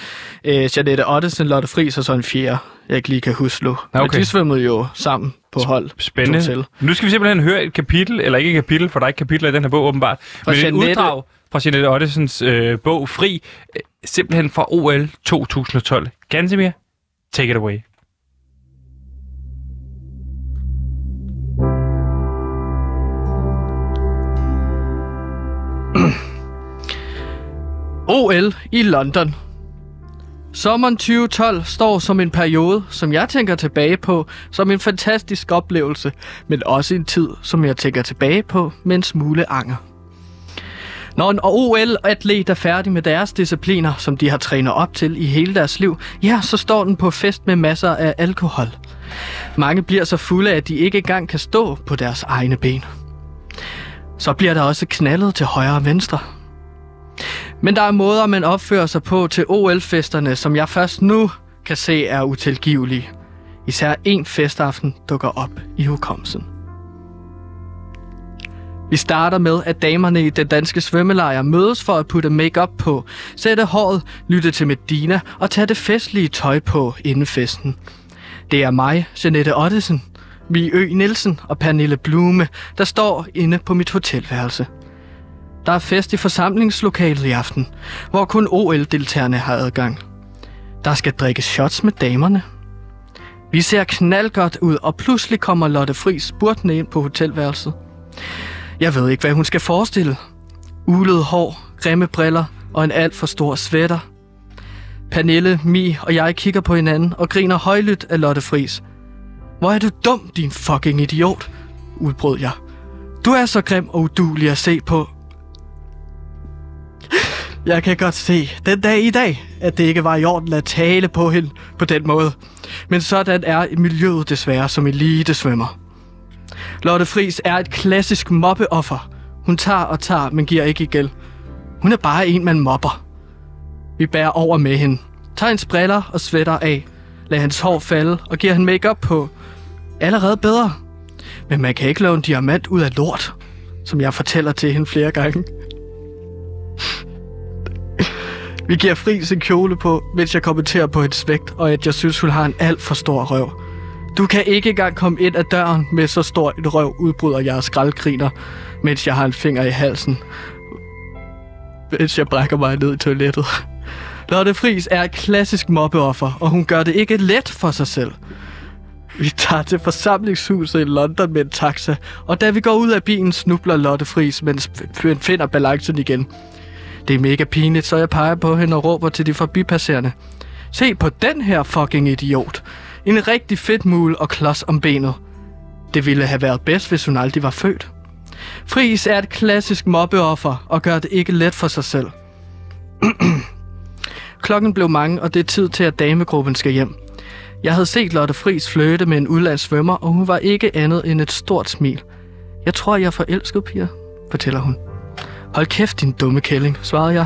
øh, Janette Ottesen, Lotte Friis og så en fjerde, jeg ikke lige kan huske nu. Ja, Men okay. de svømmede jo sammen på hold. Spændende. Nu skal vi simpelthen høre et kapitel, eller ikke et kapitel, for der er ikke kapitler i den her bog åbenbart, men et Jeanette- uddrag fra Jeanette Ottesens øh, bog Fri, øh, simpelthen fra OL 2012. Gansimir, take it away. OL i London. Sommeren 2012 står som en periode, som jeg tænker tilbage på som en fantastisk oplevelse, men også en tid, som jeg tænker tilbage på med en smule anger. Når en OL-atlet er færdig med deres discipliner, som de har trænet op til i hele deres liv, ja, så står den på fest med masser af alkohol. Mange bliver så fulde, at de ikke engang kan stå på deres egne ben. Så bliver der også knaldet til højre og venstre. Men der er måder, man opfører sig på til OL-festerne, som jeg først nu kan se er utilgivelige. Især en festaften dukker op i hukommelsen. Vi starter med, at damerne i den danske svømmelejr mødes for at putte makeup på, sætte håret, lytte til Medina og tage det festlige tøj på inden festen. Det er mig, Jeanette Ottesen, Vi Ø Nielsen og Pernille Blume, der står inde på mit hotelværelse. Der er fest i forsamlingslokalet i aften, hvor kun OL-deltagerne har adgang. Der skal drikkes shots med damerne. Vi ser knaldgodt ud, og pludselig kommer Lotte Friis spurtende ind på hotelværelset. Jeg ved ikke, hvad hun skal forestille. Ulet hår, grimme briller og en alt for stor sweater. Pernille, Mi og jeg kigger på hinanden og griner højlydt af Lotte Friis. Hvor er du dum, din fucking idiot, udbrød jeg. Du er så grim og udulig at se på. Jeg kan godt se den dag i dag, at det ikke var i orden at tale på hende på den måde. Men sådan er miljøet desværre som elite svømmer. Lotte Fris er et klassisk mobbeoffer. Hun tager og tager, men giver ikke igen. Hun er bare en, man mobber. Vi bærer over med hende. Tager hendes briller og sweater af. Lad hans hår falde og giver hende makeup på. Allerede bedre. Men man kan ikke lave en diamant ud af lort, som jeg fortæller til hende flere gange. Vi giver Fri sin kjole på, mens jeg kommenterer på hendes vægt, og at jeg synes, hun har en alt for stor røv. Du kan ikke engang komme ind ad døren med så stor en røv, udbryder jeg og skraldgriner, mens jeg har en finger i halsen. Mens jeg brækker mig ned i toilettet. Lotte Fris er et klassisk mobbeoffer, og hun gør det ikke let for sig selv. Vi tager til forsamlingshuset i London med en taxa, og da vi går ud af bilen, snubler Lotte Fris, mens finder balancen igen. Det er mega pinligt, så jeg peger på hende og råber til de forbipasserende. Se på den her fucking idiot. En rigtig fedt mul og klods om benet. Det ville have været bedst, hvis hun aldrig var født. Fris er et klassisk mobbeoffer og gør det ikke let for sig selv. Klokken blev mange, og det er tid til, at damegruppen skal hjem. Jeg havde set Lotte Fris fløte med en udlandssvømmer, og hun var ikke andet end et stort smil. Jeg tror, jeg er forelsket, piger, fortæller hun. Hold kæft, din dumme kælling, svarede jeg.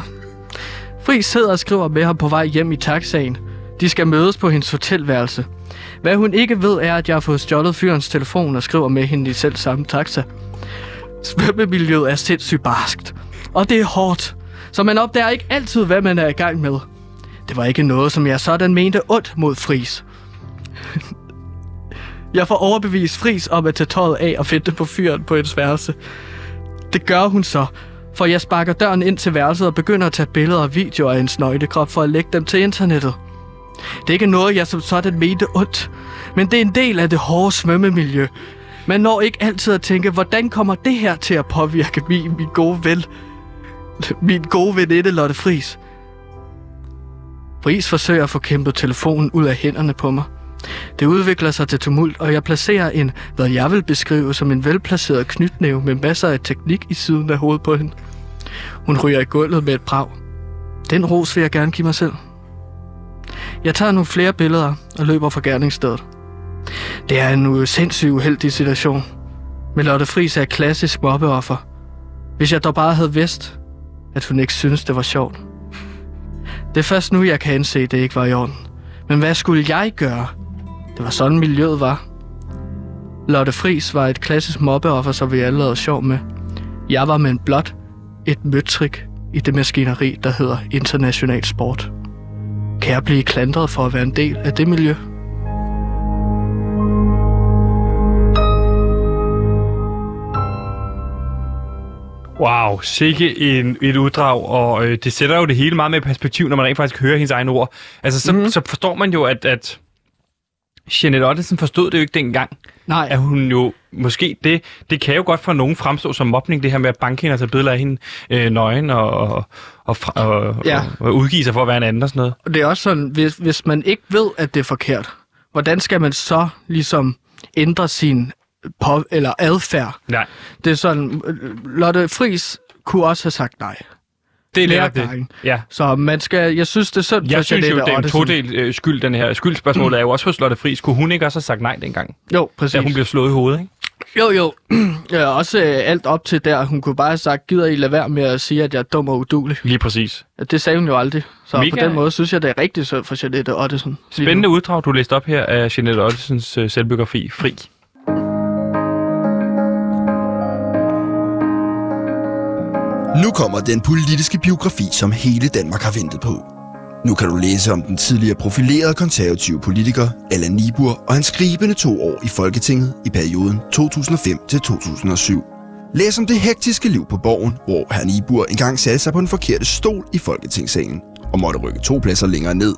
Fri sidder og skriver med ham på vej hjem i taxaen. De skal mødes på hendes hotelværelse. Hvad hun ikke ved, er, at jeg har fået stjålet fyrens telefon og skriver med hende i selv samme taxa. Svømmemiljøet er sindssygt barskt. Og det er hårdt. Så man opdager ikke altid, hvad man er i gang med. Det var ikke noget, som jeg sådan mente ondt mod Fris. jeg får overbevist Fris om at tage tøjet af og fedte på fyren på hendes værelse. Det gør hun så, for jeg sparker døren ind til værelset og begynder at tage billeder og videoer af hendes nøglekrop for at lægge dem til internettet. Det er ikke noget, jeg som sådan mente ondt, men det er en del af det hårde svømmemiljø. Man når ikke altid at tænke, hvordan kommer det her til at påvirke min, min gode ven, min gode veninde Lotte Fris. Fris forsøger at få kæmpet telefonen ud af hænderne på mig. Det udvikler sig til tumult, og jeg placerer en, hvad jeg vil beskrive som en velplaceret knytnæve med masser af teknik i siden af hovedet på hende. Hun ryger i gulvet med et brag. Den ros vil jeg gerne give mig selv. Jeg tager nogle flere billeder og løber fra gerningsstedet. Det er en øh, sindssygt uheldig situation. Men Lotte Friis er et klassisk mobbeoffer. Hvis jeg dog bare havde vidst, at hun ikke synes det var sjovt. Det er først nu, jeg kan indse, at det ikke var i orden. Men hvad skulle jeg gøre? Det var sådan, miljøet var. Lotte Fris var et klassisk mobbeoffer, som vi alle lavede sjov med. Jeg var med en blot et møtrik i det maskineri, der hedder international sport. Kan jeg blive klandret for at være en del af det miljø? Wow, sikke en, et uddrag, og øh, det sætter jo det hele meget med perspektiv, når man rent faktisk hører hendes egne ord. Altså, så, mm. så forstår man jo, at, at Jeanette Ottesen forstod det jo ikke dengang. Nej. At hun jo, måske det, det kan jo godt for nogen fremstå som mobning, det her med at banke hende og tage billeder af hende øh, nøgen og, og, og, og, Ja. og, og udgive sig for at være en anden og sådan noget. Og det er også sådan, hvis, hvis man ikke ved, at det er forkert, hvordan skal man så ligesom ændre sin på, eller adfærd? Nej, Det er sådan, øh, Lotte Fris kunne også have sagt nej. Det er netop det. Ja. Så man skal, jeg synes, det er synd Jeg for synes jo, det er en todel øh, skyld, den her. Skyldspørgsmålet er jo også hos Lotte Friis. Kunne hun ikke også have sagt nej dengang, Jo, præcis. da hun blev slået i hovedet, ikke? Jo, jo. ja, også øh, alt op til der. Hun kunne bare have sagt, gider I lade være med at sige, at jeg er dum og udulig. Lige præcis. Det sagde hun jo aldrig. Så Mega. på den måde synes jeg, det er rigtig synd for Jeanette Ottesen. Spændende uddrag, du læste op her af Jeanette Ottesens øh, selvbiografi, Fri. Nu kommer den politiske biografi, som hele Danmark har ventet på. Nu kan du læse om den tidligere profilerede konservative politiker Allan Nibur og hans skribende to år i Folketinget i perioden 2005 til 2007. Læs om det hektiske liv på borgen, hvor herr Nibur engang satte sig på den forkerte stol i Folketingssalen og måtte rykke to pladser længere ned.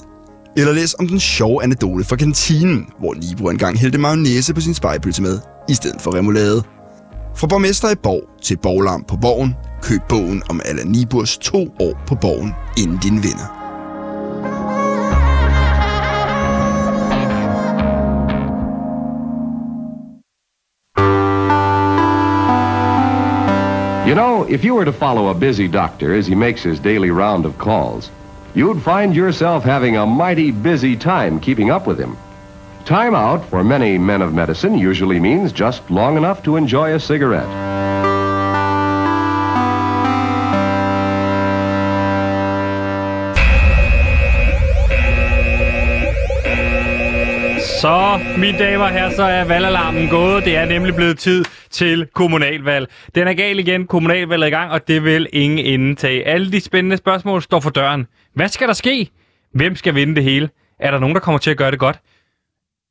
Eller læs om den sjove anekdote fra kantinen, hvor Nibur engang hældte mayonnaise på sin spejpølse med, i stedet for remoulade. Fra borgmester i Borg til borglarm på Borgen, køb bogen om Allan Niburs to år på Borgen inden din vinder. You know, if you were to follow a busy doctor as he makes his daily round of calls, you'd find yourself having a mighty busy time keeping up with him. Time out for many men of medicine usually means just long enough to enjoy a cigarette. Så, mine damer og herrer, så er valgalarmen gået. Det er nemlig blevet tid til kommunalvalg. Den er gal igen. Kommunalvalget er i gang, og det vil ingen inden tage. Alle de spændende spørgsmål står for døren. Hvad skal der ske? Hvem skal vinde det hele? Er der nogen, der kommer til at gøre det godt?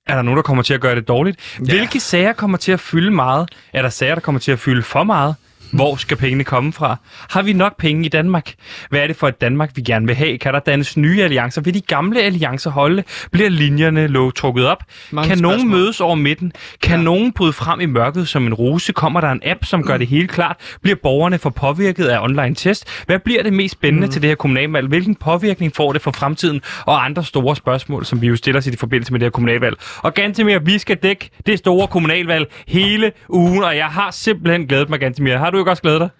Er der nogen, der kommer til at gøre det dårligt? Ja. Hvilke sager kommer til at fylde meget? Er der sager, der kommer til at fylde for meget? Hvor skal pengene komme fra? Har vi nok penge i Danmark? Hvad er det for et Danmark, vi gerne vil have? Kan der dannes nye alliancer? Vil de gamle alliancer holde? Bliver linjerne lå trukket op? Mange kan nogen mødes over midten? Kan ja. nogen bryde frem i mørket som en ruse? Kommer der en app, som gør det hele klart? Bliver borgerne for påvirket af online test? Hvad bliver det mest spændende mm. til det her kommunalvalg? Hvilken påvirkning får det for fremtiden? Og andre store spørgsmål, som vi jo stiller os i forbindelse med det her kommunalvalg. Og Gantemir, vi skal dække det store kommunalvalg hele ugen, og jeg har simpelthen glædet mig, Gantemir. Har du ikke også glædet dig?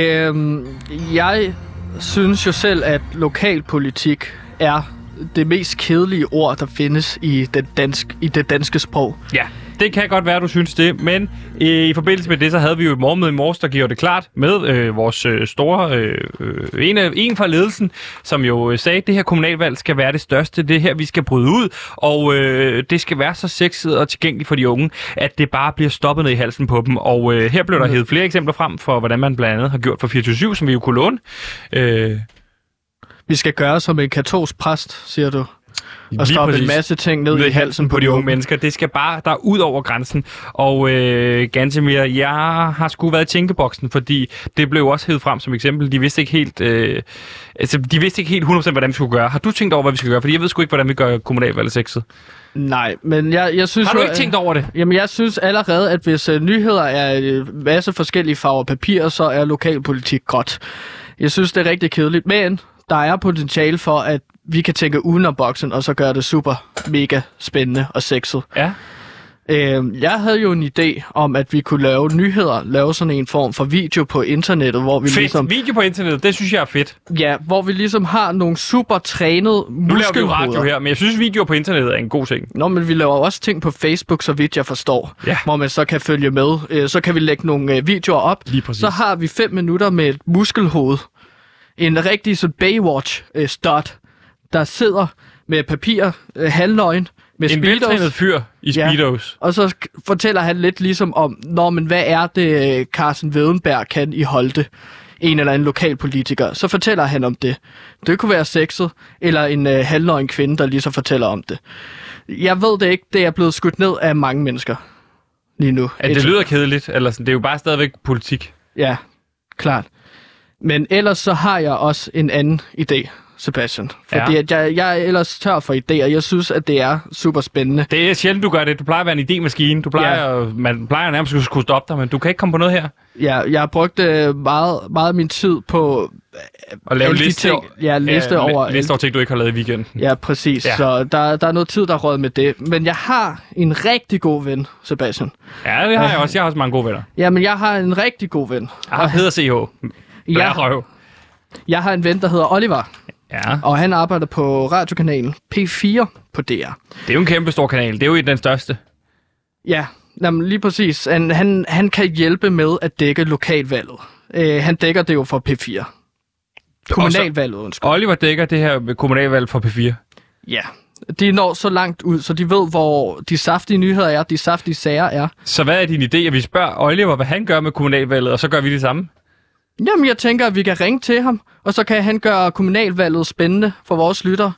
Øhm, jeg synes jo selv, at lokalpolitik er det mest kedelige ord, der findes i det, dansk, i det danske sprog. Ja, det kan godt være, du synes det, men øh, i forbindelse med det, så havde vi jo et morgenmøde i morges, der gjorde det klart med øh, vores øh, store, øh, øh, en, af, en fra ledelsen, som jo øh, sagde, at det her kommunalvalg skal være det største, det her, vi skal bryde ud, og øh, det skal være så sexet og tilgængeligt for de unge, at det bare bliver stoppet ned i halsen på dem, og øh, her blev der hævet flere eksempler frem for, hvordan man blandt andet har gjort for 24 som vi jo kunne låne. Øh, Vi skal gøre som en katolsk præst, siger du. Og stoppe en masse ting ned ned i halsen på de unge mennesker. Det skal bare der er ud over grænsen. Og øh, Gantemir, jeg har sgu været i tænkeboksen, fordi det blev også hævet frem som eksempel. De vidste ikke helt, øh, altså, de vidste ikke helt 100% hvordan vi skulle gøre. Har du tænkt over, hvad vi skal gøre? Fordi jeg ved sgu ikke, hvordan vi gør kommunalvalget sexet. Nej, men jeg, jeg synes Har du ikke tænkt over det? Jamen, jeg synes allerede, at hvis uh, nyheder er en masse forskellige farver papir, så er lokalpolitik godt. Jeg synes, det er rigtig kedeligt, men der er potentiale for, at vi kan tænke uden om boksen, og så gøre det super mega spændende og sexet. Ja. Øh, jeg havde jo en idé om, at vi kunne lave nyheder, lave sådan en form for video på internettet, hvor vi Fedt. ligesom, Video på internettet, det synes jeg er fedt. ja, hvor vi ligesom har nogle super trænede Nu laver vi jo radio her, men jeg synes, video på internettet er en god ting. Nå, men vi laver også ting på Facebook, så vidt jeg forstår, Ja. hvor man så kan følge med. Øh, Så kan vi lægge nogle øh, videoer op. Lige præcis. Så har vi fem minutter med et muskelhoved. En rigtig så Baywatch-stot, der sidder med papir, øh, halvnøgen, med En Speedos. veltrænet fyr i Ja. Speedos. Og så fortæller han lidt ligesom om, Nå, men hvad er det, øh, Carsten Wedenberg kan i Holte? En eller anden lokalpolitiker. Så fortæller han om det. Det kunne være sexet, eller en øh, halvnøgen kvinde, der lige så fortæller om det. Jeg ved det ikke. Det er blevet skudt ned af mange mennesker lige nu. At det lyder kedeligt, eller sådan, det er jo bare stadigvæk politik. Ja, klart. Men ellers så har jeg også en anden idé, Sebastian. Fordi Ja. at jeg, jeg er ellers tør for idéer. Jeg synes, at det er super spændende. Det er sjældent, du gør det. Du plejer at være en idémaskine. Du plejer, ja. man plejer nærmest at skulle stoppe dig, men du kan ikke komme på noget her. Ja, jeg har brugt øh, meget, meget af min tid på Og lave alle de liste, ting. Ja, liste over... Liste over ting, du ikke har lavet i weekenden. Ja, præcis. Ja. Ja. Så der, der er noget tid, der er med det. Men jeg har en rigtig god ven, Sebastian. Ja, det har jeg også. Jeg har også mange gode venner. Ja, men jeg har en rigtig god ven. Jeg har Peder CH. Blærerøv. jeg har en ven, der hedder Oliver, Ja, og han arbejder på radiokanalen P4 på DR. det er jo en kæmpe stor kanal. Det er jo den største. Ja, jamen, lige præcis. Han, han, han kan hjælpe med at dække lokalvalget. Øh, han dækker det jo for P4. Kommunalvalget, undskyld. Oliver dækker det her med kommunalvalg for P4. Ja. De når så langt ud, så de ved, hvor de saftige nyheder er, de saftige sager er. Så hvad er din idé, at vi spørger Oliver, hvad han gør med kommunalvalget, og så gør vi det samme? Jamen, jeg tænker, at vi kan ringe til ham, og så kan han gøre kommunalvalget spændende for vores lytter.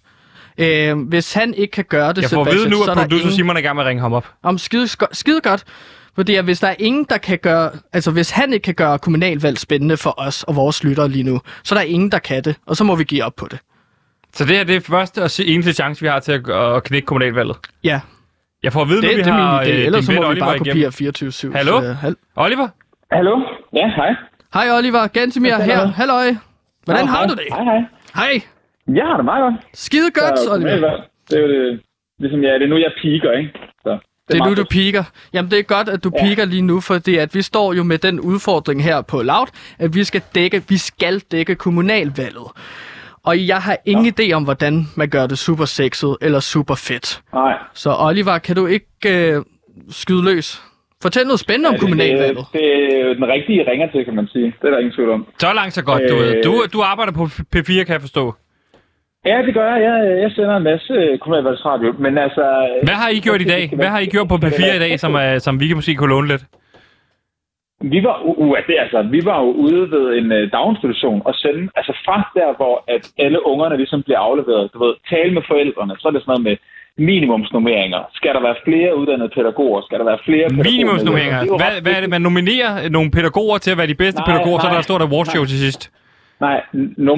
Øh, hvis han ikke kan gøre det, Jeg får at vide nu, at er producer ingen... Simon er i gang med at ringe ham op. Om skide, skide godt. Fordi at hvis der er ingen, der kan gøre... Altså, hvis han ikke kan gøre kommunalvalg spændende for os og vores lyttere lige nu, så er der ingen, der kan det, og så må vi give op på det. Så det her det er første og se- eneste chance, vi har til at, at knække kommunalvalget. Ja, Jeg får at vide det, nu, vi det er har min idé. øh, Ellers så må vi Oliver bare kopiere 24-7. Hallo? Så, hal- Oliver? Hallo? Ja, hej. Hej Oliver, Gantemir her. Halløj. Hvordan har du det? Hej, hej. Hej. Jeg har det meget godt. Skide godt, Så, Oliver. Det er jo det, ligesom jeg, det er nu, jeg piker, ikke? Så, det, Det er nu, du piker. Jamen, det er godt, at du Ja. piker lige nu, fordi at vi står jo med den udfordring her på Loud, at vi skal dække, vi skal dække kommunalvalget. Og jeg har ingen idé om, hvordan man gør det super sexet eller super fedt. Nej. Så Oliver, kan du ikke øh, skyde løs? Fortæl noget spændende om kommunalvalget. det, det er den rigtige ringer til, kan man sige. Det er der ingen tvivl om. Så langt, så godt, du Øh. Du, du arbejder på P4, kan jeg forstå. Ja, det gør jeg. Jeg, jeg sender en masse kommunalvalgsradio, men altså... Hvad har I gjort i dag? Hvad har I gjort på P4 i dag, som, er, som vi kan måske kunne låne lidt? Vi var, uh, uh, det, altså, vi var jo ude ved en uh, daginstitution og sende, altså fra der, hvor at alle ungerne ligesom bliver afleveret, du ved, tale med forældrene, så er det sådan noget med minimumsnummeringer. Skal der være flere uddannede pædagoger? Skal der være flere pædagoger? Minimumsnummeringer. Er Hvad, hvad er det? Man nominerer nogle pædagoger til at være de bedste Nej, pædagoger, så nej, der står der awardshow til sidst. Nej,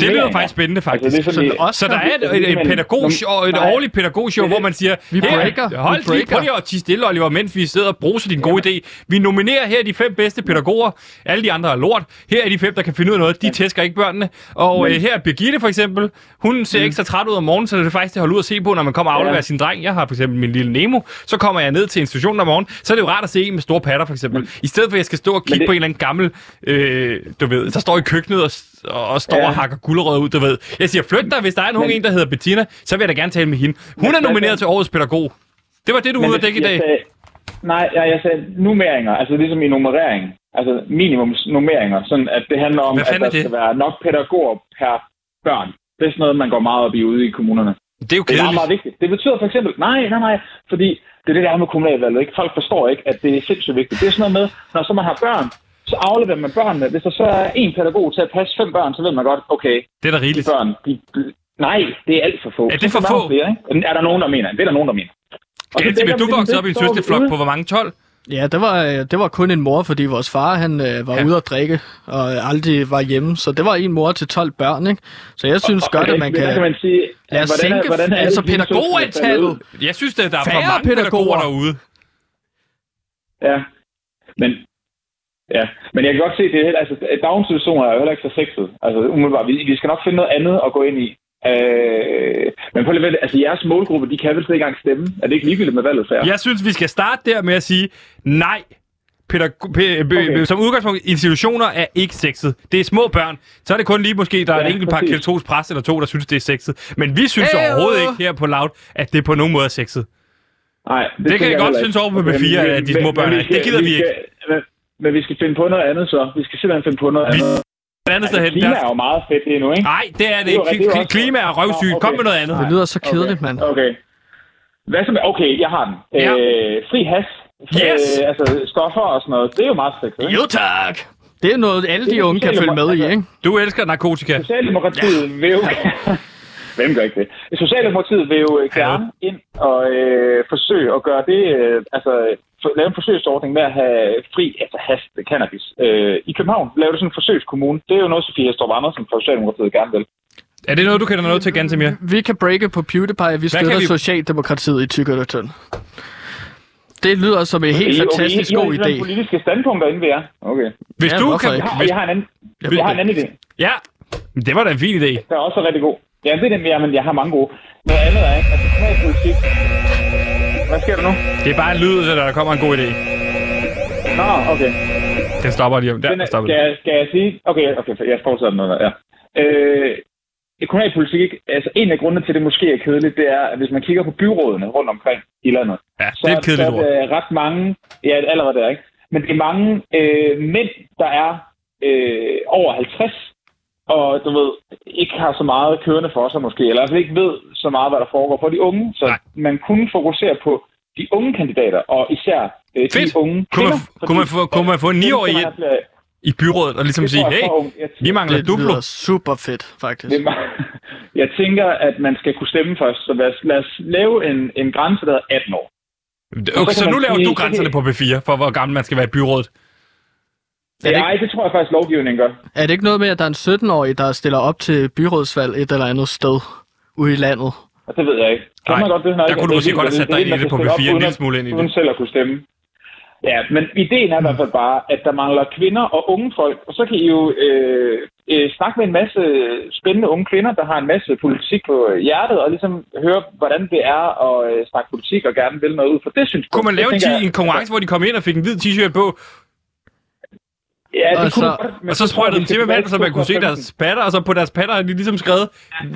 Det lyder faktisk spændende, faktisk. Altså, det er sådan, Sådan det, også- Så der er et, et, et pædagogshow, et Nej. årligt pædagogshow, Det hvor man siger, Vi breaker. Vi hold lige, breaker. prøv lige at tige stille, Oliver, mens vi sidder og bruger din gode idé. Vi nominerer her de fem bedste pædagoger. Alle de andre er lort. Her er de fem, der kan finde ud af noget. De tæsker ikke børnene. Og øh, her er Birgitte for eksempel. Hun ser ekstra træt ud om morgenen, så det er faktisk til at holde ud og se på, når man kommer og afleverer Ja. sin dreng. Jeg har for eksempel min lille Nemo. Så kommer jeg ned til institutionen om morgenen. Så er det jo rart at se en med store patter, for eksempel. I stedet for, at jeg skal stå og kigge det- på en eller anden gammel, øh, du ved, der står i køkkenet og, og står Ja. og hakker gulerødder ud, du ved. Jeg siger, flyt dig, hvis der er nogen Men- en, der hedder Bettina, så vil jeg da gerne tale med hende. Hun er nomineret til årets pædagog. Det var det, du ude at dække i dag. Sagde, nej, jeg, jeg sagde nummeringer, altså ligesom i nummerering. Altså minimumsnummeringer, sådan at det handler om, at der er det? skal være nok pædagoger per børn. Det er sådan noget, man går meget op i ude i kommunerne. Det er jo Det er meget, kedeligt. meget vigtigt. Det betyder for eksempel, nej, nej, nej, fordi det er det, der er med kommunalvalget. Ikke? Folk forstår ikke, at det er sindssygt vigtigt. Det er sådan noget med, når så man har børn, så afleverer man børnene. Hvis der så er en pædagog til at passe fem børn, så ved man godt, okay, Det er da de rigeligt. børn, de, nej, det er alt for få. Er det for er der få? Flere, ikke? Er der nogen, der mener? Det er der nogen, der mener. Og så Ganske, dækker du voksede det, op i en søsterflok på hvor mange? 12? Ja, det var, øh, det var kun en mor, fordi vores far han øh, var Ja. ja. ude at drikke og aldrig var hjemme. Så det var en mor til 12 børn, ikke? Så jeg synes godt, at man Men kan... kan man sige, Lad os hvordan er- sænke hvordan er altså pædagogantallet. Jeg synes, at der er for mange pædagoger pædagoger. derude. Ja, men, ja. men jeg kan godt se, det er altså, daginstitutioner er jo heller ikke så sexet. Altså, umiddelbart, vi, vi skal nok finde noget andet at gå ind i. Øh, men på lidt, altså jeres målgruppe, de kan vel slet ikke engang stemme. Er det ikke ligegyldigt med valget, færre? Jeg synes, vi skal starte der med at sige, nej, pæ- pæ- Okay. som udgangspunkt, institutioner er ikke sexet. Det er små børn. Så er det kun lige måske, der er Ja, et enkelt par katolsk præst eller to, der synes, det er sexet. Men vi synes Hey, overhovedet ikke her på Loud, at det på nogen måde er sexet. Nej, Det kan skal jeg godt synes ikke. over på Okay, B4, men- at de små børn men er. Det gider vi skal, Men, vi skal finde på noget andet så. Vi skal simpelthen finde på noget Vi- andet. Et andet sted Altså, klima Der... er jo meget fedt lige nu, ikke? Nej, det er det Det er ikke. det er også- Klima er røvsygt. Nå, Kom okay. med noget andet. Det lyder så kedeligt, mand. Okay. Hvad så med, okay, jeg har den. Ja. Øh, fri has. Yes! Øh, altså stoffer og sådan noget. Det er jo meget sexet, ikke? Jo tak! Det er noget, alle de unge kan følge med i, demokrater. ikke? Du elsker narkotika. Socialdemokratiet ja. vil jo... Hvem gør ikke det? Socialdemokratiet vil jo øh, gerne ind og øh, forsøge at gøre det, øh, altså lave en forsøgsordning med at have fri, altså hast cannabis øh, i København. Lave det sådan en forsøgskommune. Det er jo noget, Sofie Hestrup Andersen fra Socialdemokratiet gerne vil. Er det noget, du kender noget til, Gantemir? Vi kan breake på PewDiePie, vi støtter vi- Socialdemokratiet i Tykkertøn. Det lyder som en helt I- fantastisk I, I, god I, idé. I politiske standpunkter inden vi er. Okay. Hvis Ja, du kan... ikke? Jeg har, jeg har, en, anden, Vil- jeg har en anden idé. ja, det var da en fin idé. Der er også rigtig god. Ja, det er den, ja, men jeg har mange gode. Noget andet er, ikke? Altså, kommunalpolitik. Hvad sker der nu? Det er bare en lyd, at der kommer en god idé. Nå, okay. Den stopper lige om. Der, Den er, stopper skal, jeg, skal jeg sige? Okay, okay, jeg fortsætter noget der. Ja. Øh, kommunalpolitik, ikke? altså en af grundene til, at det måske er kedeligt, det er, at hvis man kigger på byrådene rundt omkring i landet, Ja, så, det er et kedeligt så er det ret mange, ja, allerede der, ikke? Men det er mange øh, mænd, der er øh, over 50, og du ved, ikke har så meget kørende for sig måske, eller altså ikke ved så meget, hvad der foregår for de unge. Så Nej. man kunne fokusere på de unge kandidater, og især øh, de Fedt. unge Kunne man- kvinder, kunne man få- kunne man få en dem skal niårig man ind? I byrådet, og ligesom Det sige, hey, vi mangler Det duplo. lyder super fedt, faktisk. Det Jeg tænker, at man skal kunne stemme først, så lad os, lad os lave en, en grænse, der er 18 år. Okay, så så nu laver sige- du grænserne på B4, for hvor gammel man skal være i byrådet. Er det Nej, det tror jeg faktisk, lovgivningen gør. Er det ikke noget med, at der er en 17-årig, der stiller op til byrådsvalg et eller andet sted ude i landet? Og det ved jeg ikke. Kan Nej, man godt det? Nej, der kunne du måske godt have sat dig ind i det kan på stille op B4 en lille smule ind i det. Uden selv at kunne stemme. Ja, men ideen er i hvert fald bare, at der mangler kvinder og unge folk, og så kan I jo øh, øh, snakke med en masse spændende unge kvinder, der har en masse politik på hjertet, og ligesom høre, hvordan det er at øh, snakke politik og gerne vil noget ud for det, synes Kunne man lave en, Det tænker ti- jeg- en konkurrence, hvor de kom ind og fik en hvid t-shirt på, Ja, det Og kunne så- godt, og så sprøjtede vand, tilbage så man kunne se 2015. deres patter, og så på deres patter har de ligesom skrevet,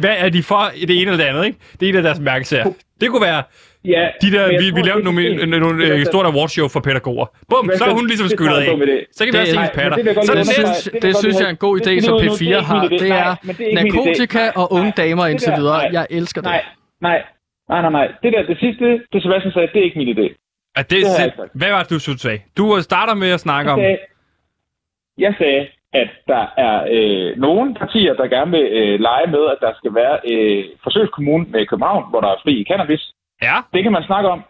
hvad er de for i det ene eller det andet, ikke? Det er en af deres mærkesager. Det kunne være Ja, de der, vi, vi lavede nogle, fint. nogle, nogle altså- stort awardshow for pædagoger. Bum, så er hun ligesom det skyllet tror jeg er af. en. Så kan vi også se er- hendes patter. det Så det synes, det synes jeg er en god idé, som vi nu- P4 det er har. Det er narkotika og unge damer indtil der- videre. Jeg elsker det. Nej, nej, nej, nej, nej. Det der, det sidste, det Sebastian sagde, det er ikke min idé. At det, Det hvad var det, du synes sagde? Du starter med at snakke om... jeg sagde at der er øh, nogle partier, der gerne vil øh, lege med, at der skal være øh, forsøgskommune med København, hvor der er fri cannabis. Ja, Det kan man snakke om.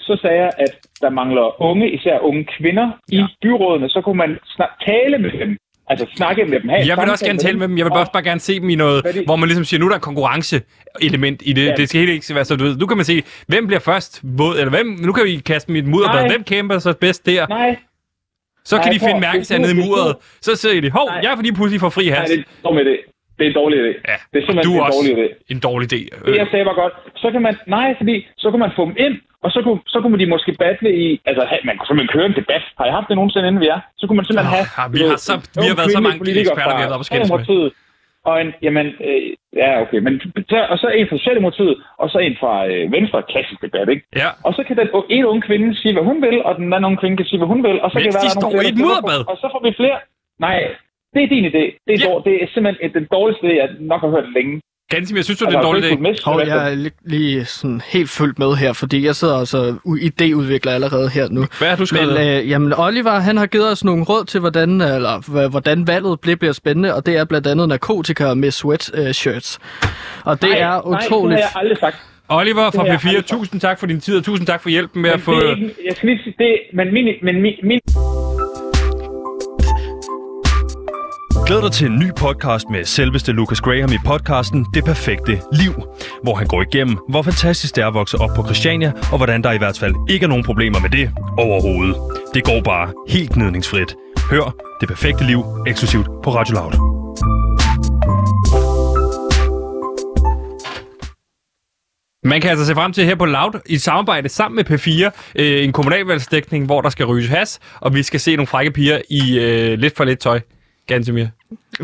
Så sagde jeg, at der mangler unge, især unge kvinder i Ja. byrådene. Så kunne man snak- tale med dem. Altså snakke med dem. Have jeg vil også gerne tale med dem. Jeg vil Og- også bare gerne se dem i noget, det? hvor man ligesom siger, nu er der en konkurrenceelement i det. Ja. Det skal helt ikke være så, du ved. Nu kan man se, hvem bliver først våd, eller hvem, nu kan vi kaste i mudderbad. Nej. Hvem kæmper så bedst der? Nej, Så kan Nej, de finde mærkesager nede i muret. Så siger de, hov, Nej. jeg er fordi pludselig får fri nej, has. det er en dårlig idé. Det er en dårlig idé. Ja, Det er simpelthen du er en dårlig idé. en dårlig idé. Det jeg sagde var godt. Så kan man, nej, fordi så kan man få dem ind, og så kunne, så kunne de måske battle i, altså man kunne simpelthen køre en debat. Har I haft det nogensinde, inden vi er? Så kunne man simpelthen Åh, have... vi har så- vi har været så mange politikere eksperter, vi har været at skændes med. Og en, jamen, øh, ja, okay, men så, og så en fra Socialdemokratiet, og så en fra øh, Venstre, klassisk debat, ikke? Ja. Og så kan den ene unge kvinde sige, hvad hun vil, og den anden unge kvinde kan sige, hvad hun vil, og så Mens kan det være, de står nogle i et mudderbad. Og så får vi flere. Nej, det er din idé. Det er, Ja. ja. det er simpelthen den dårligste idé, jeg nok har hørt længe. Ganske, jeg synes, du, det er Altså, en dårlig idé. Hov, jeg er li- lige sådan helt fyldt med her, fordi jeg sidder altså idéudvikler allerede her nu. Hvad har du Men skrevet? øh, jamen, Oliver, han har givet os nogle råd til, hvordan, eller, h- hvordan valget bliver, bliver spændende, og det er blandt andet narkotika med sweatshirts. Og det nej, er Nej, det utroligt. har jeg aldrig sagt. Oliver fra det har jeg P4, aldrig sagt. tusind tak for din tid, og tusind tak for hjælpen med at Men få... det er ikke, jeg skal lige sige, det, men min, men min, min Glæd dig til en ny podcast med selveste Lucas Graham i podcasten Det Perfekte Liv, hvor han går igennem, hvor fantastisk det er at vokse op på Christiania, og hvordan der i hvert fald ikke er nogen problemer med det overhovedet. Det går bare helt gnidningsfrit. Hør Det Perfekte Liv eksklusivt på Radio Loud. Man kan altså se frem til her på Loud i samarbejde sammen med P4 øh, en kommunalvalgsdækning, hvor der skal ryges has, og vi skal se nogle frække piger i øh, lidt for lidt tøj. Gansimir.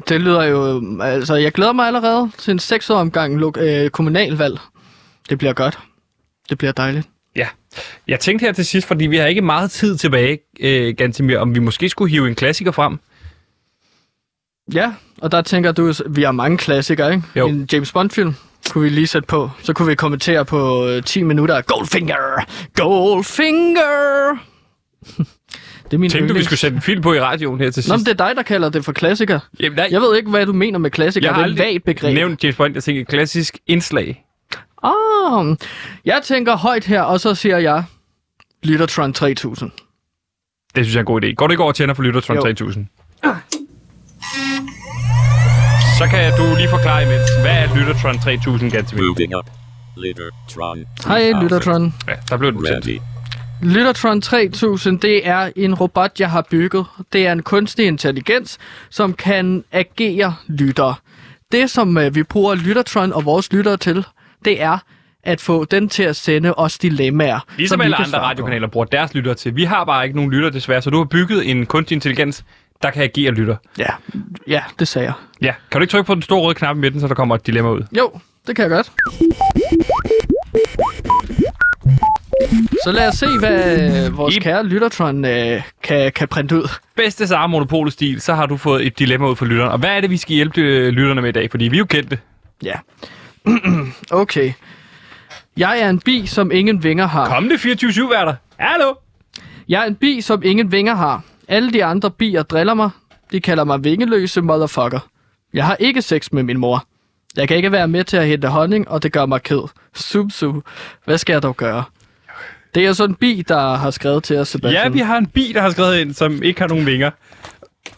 Det lyder jo... Altså, jeg glæder mig allerede til en seksåromgang lo- øh, kommunalvalg. Det bliver godt. Det bliver dejligt. Ja. Jeg tænkte her til sidst, fordi vi har ikke meget tid tilbage, øh, Gansimir, om vi måske skulle hive en klassiker frem. Ja, og der tænker du, vi har mange klassikere, ikke? Jo. En James Bond-film. kunne vi lige sætte på. Så kunne vi kommentere på øh, 10 minutter af Goldfinger! Goldfinger! det er min Tænkte du, vi skulle sætte en film på i radioen her til sidst? Nå, men det er dig, der kalder det for klassiker. Jamen, nej, Jeg ved ikke, hvad du mener med klassiker. jeg det har er et vagt begreb. nævnt James Bond. Jeg tænker klassisk indslag. Ah, jeg tænker højt her, og så siger jeg Lyttertron 3000. Det synes jeg er en god idé. Går det ikke over og tænder for Lyttertron Jo. 3000? Så kan du lige forklare imens. Hvad er Lyttertron 3000, Gantemir? Moving up. Littertron. Hej, Lyttertron. Ja, der blev. Ready. Lyttertron 3000, det er en robot, jeg har bygget. Det er en kunstig intelligens, som kan agere lytter. Det, som øh, vi bruger Lyttertron og vores lyttere til, det er at få den til at sende os dilemmaer. Ligesom alle andre radiokanaler bruger deres lytter til. Vi har bare ikke nogen lytter desværre, så du har bygget en kunstig intelligens, der kan agere lytter. Ja, ja, det sagde jeg. Ja, kan du ikke trykke på den store røde knap i midten, så der kommer et dilemma ud? Jo, det kan jeg godt. Så lad os se, hvad øh, vores Ip. kære Lyttertron øh, kan, kan printe ud. Bedste Sara Monopol-stil, så har du fået et dilemma ud for lytterne. Og hvad er det, vi skal hjælpe øh, lytterne med i dag? Fordi vi er jo kendte. Ja. okay. Jeg er en bi, som ingen vinger har. Kom det 24-7-værter. Hallo? Jeg er en bi, som ingen vinger har. Alle de andre bier driller mig. De kalder mig vingeløse motherfucker. Jeg har ikke sex med min mor. Jeg kan ikke være med til at hente honning, og det gør mig ked. Sum, sum. Hvad skal jeg dog gøre? Det er sådan en bi, der har skrevet til os, Sebastian. Ja, vi har en bi, der har skrevet ind, som ikke har nogen vinger.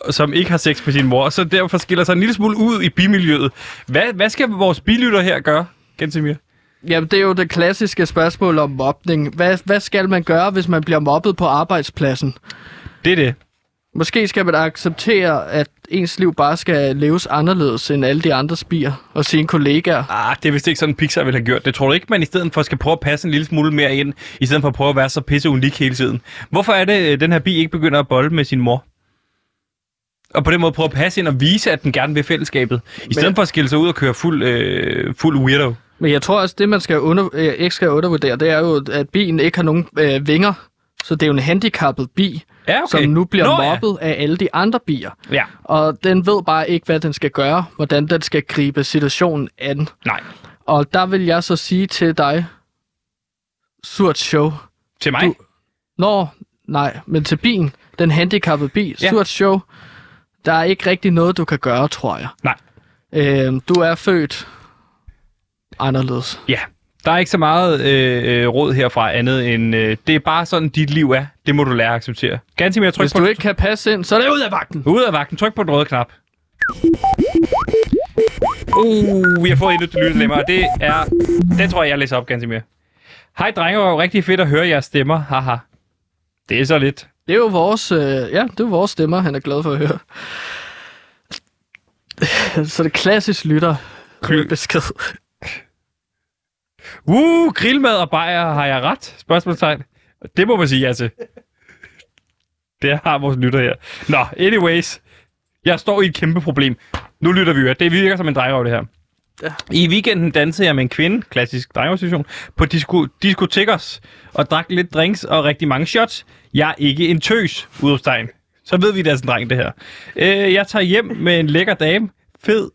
og Som ikke har sex med sin mor. Så derfor skiller sig en lille smule ud i bimiljøet. Hvad, hvad skal vores bilytter her gøre, Gensimir? Jamen, det er jo det klassiske spørgsmål om mobning. Hvad, hvad skal man gøre, hvis man bliver mobbet på arbejdspladsen? Det er det. Måske skal man acceptere, at ens liv bare skal leves anderledes end alle de andre spier og sine kollegaer. Ah, det er vist ikke sådan, Pixar ville have gjort. Det tror du ikke, man i stedet for skal prøve at passe en lille smule mere ind, i stedet for at prøve at være så pisse unik hele tiden. Hvorfor er det, øh, den her bi ikke begynder at bolle med sin mor? Og på den måde prøve at passe ind og vise, at den gerne vil fællesskabet. I stedet for at skille sig ud og køre fuld, øh, fuld weirdo. Men jeg tror også, det man skal under, øh, ikke skal undervurdere, det er jo, at bien ikke har nogen øh, vinger. Så det er jo en handicappet bi, Ja, okay. som nu bliver Nå, ja. mobbet af alle de andre bier. Ja. Og den ved bare ikke, hvad den skal gøre, hvordan den skal gribe situationen an. Nej. Og der vil jeg så sige til dig, surt show. Til mig? Du- Nå, nej, men til bien, den handicappede bi, Ja. ja. surt show, der er ikke rigtig noget, du kan gøre, tror jeg. Nej. Øhm, du er født anderledes. Ja. Der er ikke så meget øh, øh, råd herfra andet end, øh, det er bare sådan, dit liv er. Det må du lære at acceptere. Ganske mere tryk Hvis på du ikke kan passe ind, så er det ud af vagten. Ud af vagten. Tryk på den røde knap. Uh, vi har fået endnu et lyttelemmer, og det er... Den tror jeg, jeg læser op ganske mere. Hej drenge, det var rigtig fedt at høre jeres stemmer. Haha. Det er så lidt. Det er jo vores, øh, ja, det er vores stemmer, han er glad for at høre. så det er klassisk lytter besked. Uh, grillmad og bajer, har jeg ret? Spørgsmålstegn. Det må man sige ja til. Det har vores lytter her. Nå, anyways. Jeg står i et kæmpe problem. Nu lytter vi jo. Det virker som en drengerøv, det her. Ja. I weekenden dansede jeg med en kvinde, klassisk drengerøvsituation, på disco, diskotekers og drak lidt drinks og rigtig mange shots. Jeg er ikke en tøs, udopstegn. Så ved vi, det er sådan en dreng, det her. Øh, jeg tager hjem med en lækker dame. Fed.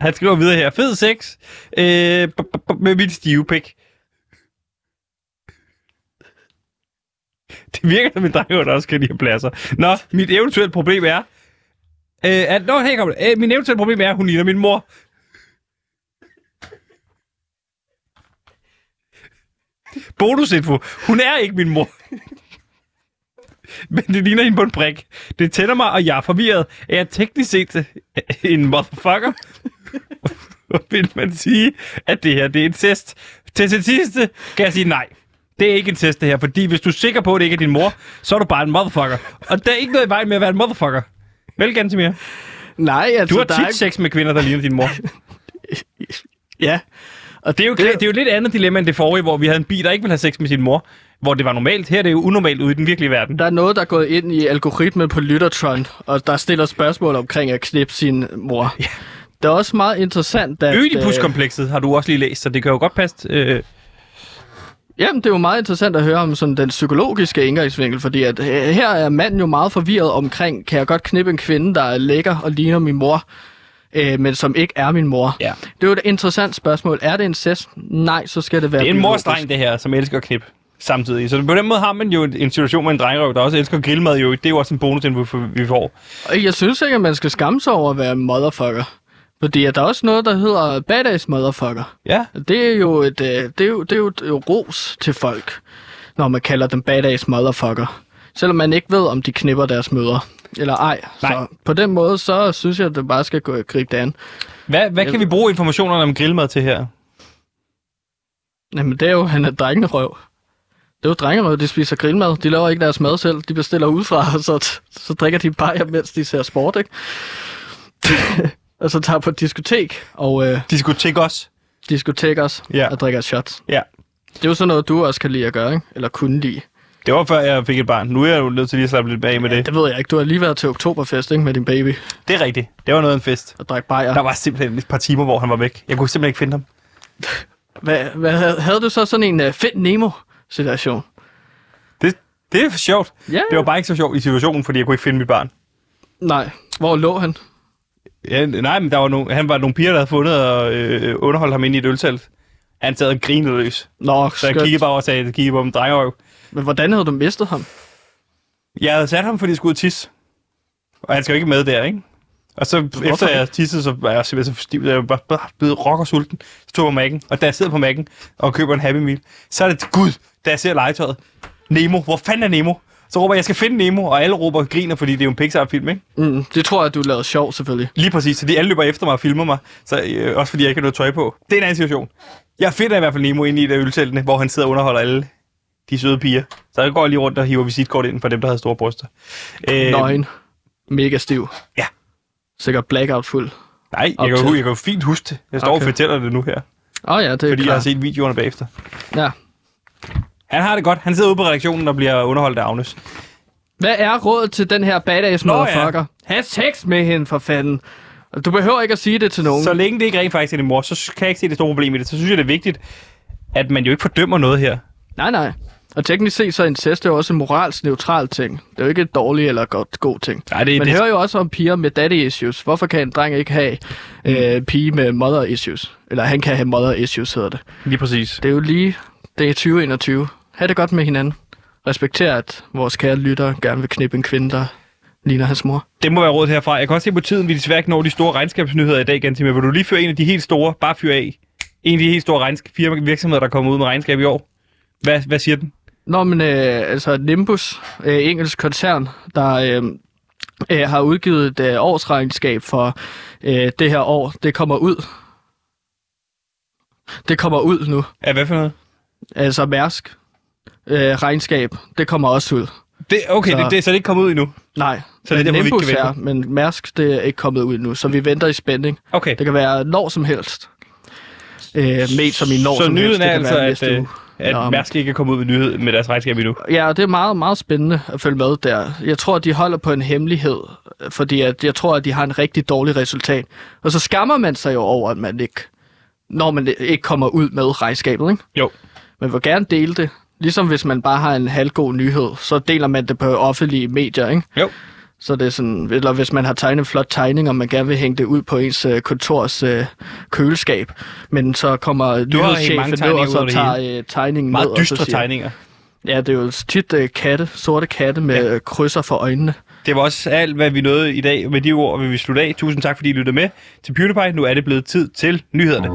Han skriver videre her. Fed sex øh, med mit stive pik. Det virker som en dreng, der også kan de her pladser. Nå, mit eventuelle problem er... Øh, at, nå, her kommer det. Øh, min eventuelle problem er, at hun ligner min mor. Bonusinfo. Hun er ikke min mor. Men det ligner hende på en prik. Det tænder mig, og jeg er forvirret. Er jeg teknisk set en motherfucker? Vil man sige, at det her det er en test? Til det sidste kan jeg sige nej. Det er ikke en test, det her. Fordi hvis du er sikker på, at det ikke er din mor, så er du bare en motherfucker. Og der er ikke noget i vejen med at være en motherfucker. Vel, Gantemir? Nej, altså, Du har er tit ikke... sex med kvinder, der ligner din mor. Ja. Og Det er, jo, det, det er jo lidt andet dilemma end det forrige, hvor vi havde en bi, der ikke ville have sex med sin mor. Hvor det var normalt. Her er det jo unormalt ude i den virkelige verden. Der er noget, der er gået ind i algoritmen på Lyttertron, og der stiller spørgsmål omkring at knippe sin mor. Ja. Det er også meget interessant, at... øh, Ødipus-komplekset har du også lige læst, så det kan jo godt passe. Øh, Jamen, det er jo meget interessant at høre om sådan den psykologiske indgangsvinkel, fordi at, øh, her er manden jo meget forvirret omkring, kan jeg godt knippe en kvinde, der er lækker og ligner min mor, øh, men som ikke er min mor? Ja. Det er jo et interessant spørgsmål. Er det incest? Nej, så skal det være Det er en biologisk. morstreng, det her, som elsker at knippe samtidig. Så på den måde har man jo en situation med en drengerøv, der også elsker grillmad. Jo. Det er jo også en bonus, den vi får. Og Jeg synes ikke, at man skal skamme sig over at være motherfucker. Fordi der er også noget, der hedder badass motherfucker. Ja. Det er jo et, øh, det er jo, det er jo et øh, ros til folk, når man kalder dem badass motherfucker. Selvom man ikke ved, om de knipper deres møder eller ej. Nej. Så på den måde, så synes jeg, at det bare skal gå gribe det an. Hvad, hvad kan vi bruge informationerne om grillmad til her? Jamen, det er jo, han er drengerøv. Det er jo drengerøv, de spiser grillmad. De laver ikke deres mad selv. De bestiller udefra, og så, så drikker de bajer, mens de ser sport, ikke? og så tager på diskotek og øh, Diskotek også. diskotek også Ja. og drikker shots. Ja. Det er jo sådan noget, du også kan lide at gøre, ikke? Eller kunne lide. Det var før jeg fik et barn. Nu er jeg jo nødt til lige at slappe lidt bag med det. Det ved jeg ikke. Du har lige været til oktoberfest, ikke? Med din baby Det er rigtigt. Det var noget af en fest. og drikke bajer. Der var simpelthen et par timer, hvor han var væk. Jeg kunne simpelthen ikke finde ham. Hvad, hvad, havde- du så sådan en uh, Find Nemo-situation? Det, det er for sjovt. Ja. Det var bare ikke så sjovt i situationen, fordi jeg kunne ikke finde mit barn. Nej. Hvor lå han? Ja, nej, men der var nogle, han var nogle piger, der havde fundet og øh, underholdt ham inde i et øltelt. Han sad og grinede løs. Nå, Så jeg skønt. kiggede bare og sagde, kiggede på ham drengerøv. Men hvordan havde du mistet ham? Jeg havde sat ham, fordi jeg skulle ud og tisse. Og han skal jo ikke med der, ikke? Og så Hvorfor efter jeg tissede, så var jeg simpelthen så stiv, at jeg var bare, bare blevet rock og sulten. Så tog jeg på Mac'en, og da jeg sidder på Mac'en og køber en Happy Meal, så er det, gud, da jeg ser legetøjet. Nemo, hvor fanden er Nemo? Så råber jeg, jeg skal finde Nemo, og alle råber og griner, fordi det er jo en Pixar-film, ikke? Mm, det tror jeg, du lavede sjov, selvfølgelig. Lige præcis, så de alle løber efter mig og filmer mig, så, øh, også fordi jeg ikke har noget tøj på. Det er en anden situation. Jeg finder i hvert fald Nemo inde i det ølteltene, hvor han sidder og underholder alle de søde piger. Så jeg går lige rundt og hiver visitkort ind for dem, der havde store bryster. Øh, Nøgen. Mega stiv. Ja. Sikkert blackout fuld. Nej, jeg kan, jo, jeg kan jo fint huske det. Jeg står okay. Og fortæller det nu her, Åh oh, ja, det er fordi jeg har klart. set videoerne bagefter. Ja. Han har det godt. Han sidder ude på redaktionen og bliver underholdt af Agnes. Hvad er rådet til den her badass Nå, ja. motherfucker? Ha' sex med hende, for fanden. Du behøver ikke at sige det til nogen. Så længe det ikke rent faktisk er din mor, så kan jeg ikke se det store problem i det. Så synes jeg, det er vigtigt, at man jo ikke fordømmer noget her. Nej, nej. Og teknisk set, så er incest jo også en moralsk neutral ting. Det er jo ikke et dårligt eller godt god ting. Nej, det, Man det, hører jo også om piger med daddy issues. Hvorfor kan en dreng ikke have øh, pige med mother issues? Eller han kan have mother issues, hedder det. lige præcis. Det er jo lige, det er 2021. Ha' det godt med hinanden. Respekter, at vores kære lytter gerne vil knippe en kvinde, der ligner hans mor. Det må være rådet herfra. Jeg kan også se på tiden, vi desværre ikke når de store regnskabsnyheder i dag, Gantimir. Vil du lige føre en af de helt store, bare fyre af? En af de helt store regnsk- firma virksomheder, der kommer ud med regnskab i år. Hvad, hvad siger den? Nå, men øh, altså Nimbus, øh, engelsk koncern, der øh, øh, har udgivet et øh, årsregnskab for øh, det her år, det kommer ud. Det kommer ud nu. Ja, hvad for noget? Altså Mærsk øh, regnskab, det kommer også ud. Det, okay, Så- så... Det, det, så det er ikke kommet ud endnu. Nej, Så det er men derfor, vi ikke Nimbus er, men Mærsk, det er ikke kommet ud nu, så vi venter i spænding. Okay. Det kan være når som helst. Øh, med som i når Så som helst. nyheden Det er altså, at, øh, at Nå, Mærsk ikke er kommet ud med, nyhed, med deres regnskab endnu. Ja, det er meget, meget spændende at følge med der. Jeg tror, at de holder på en hemmelighed, fordi at jeg tror, at de har en rigtig dårlig resultat. Og så skammer man sig jo over, at man ikke, når man ikke kommer ud med regnskabet, ikke? Jo. Man vil gerne dele det. Ligesom hvis man bare har en halvgod nyhed, så deler man det på offentlige medier, ikke? Jo. Så det er sådan, eller hvis man har tegnet en flot tegning, og man gerne vil hænge det ud på ens øh, kontors øh, køleskab, men så kommer nyhedschefen ned, og så tager øh, tegningen Meget ned, og så dystre siger, tegninger. Ja, det er jo tit uh, katte, sorte katte med ja. krydser for øjnene. Det var også alt, hvad vi nåede i dag. Med de ord vil vi slutte af. Tusind tak, fordi I lyttede med til PewDiePie. Nu er det blevet tid til nyhederne.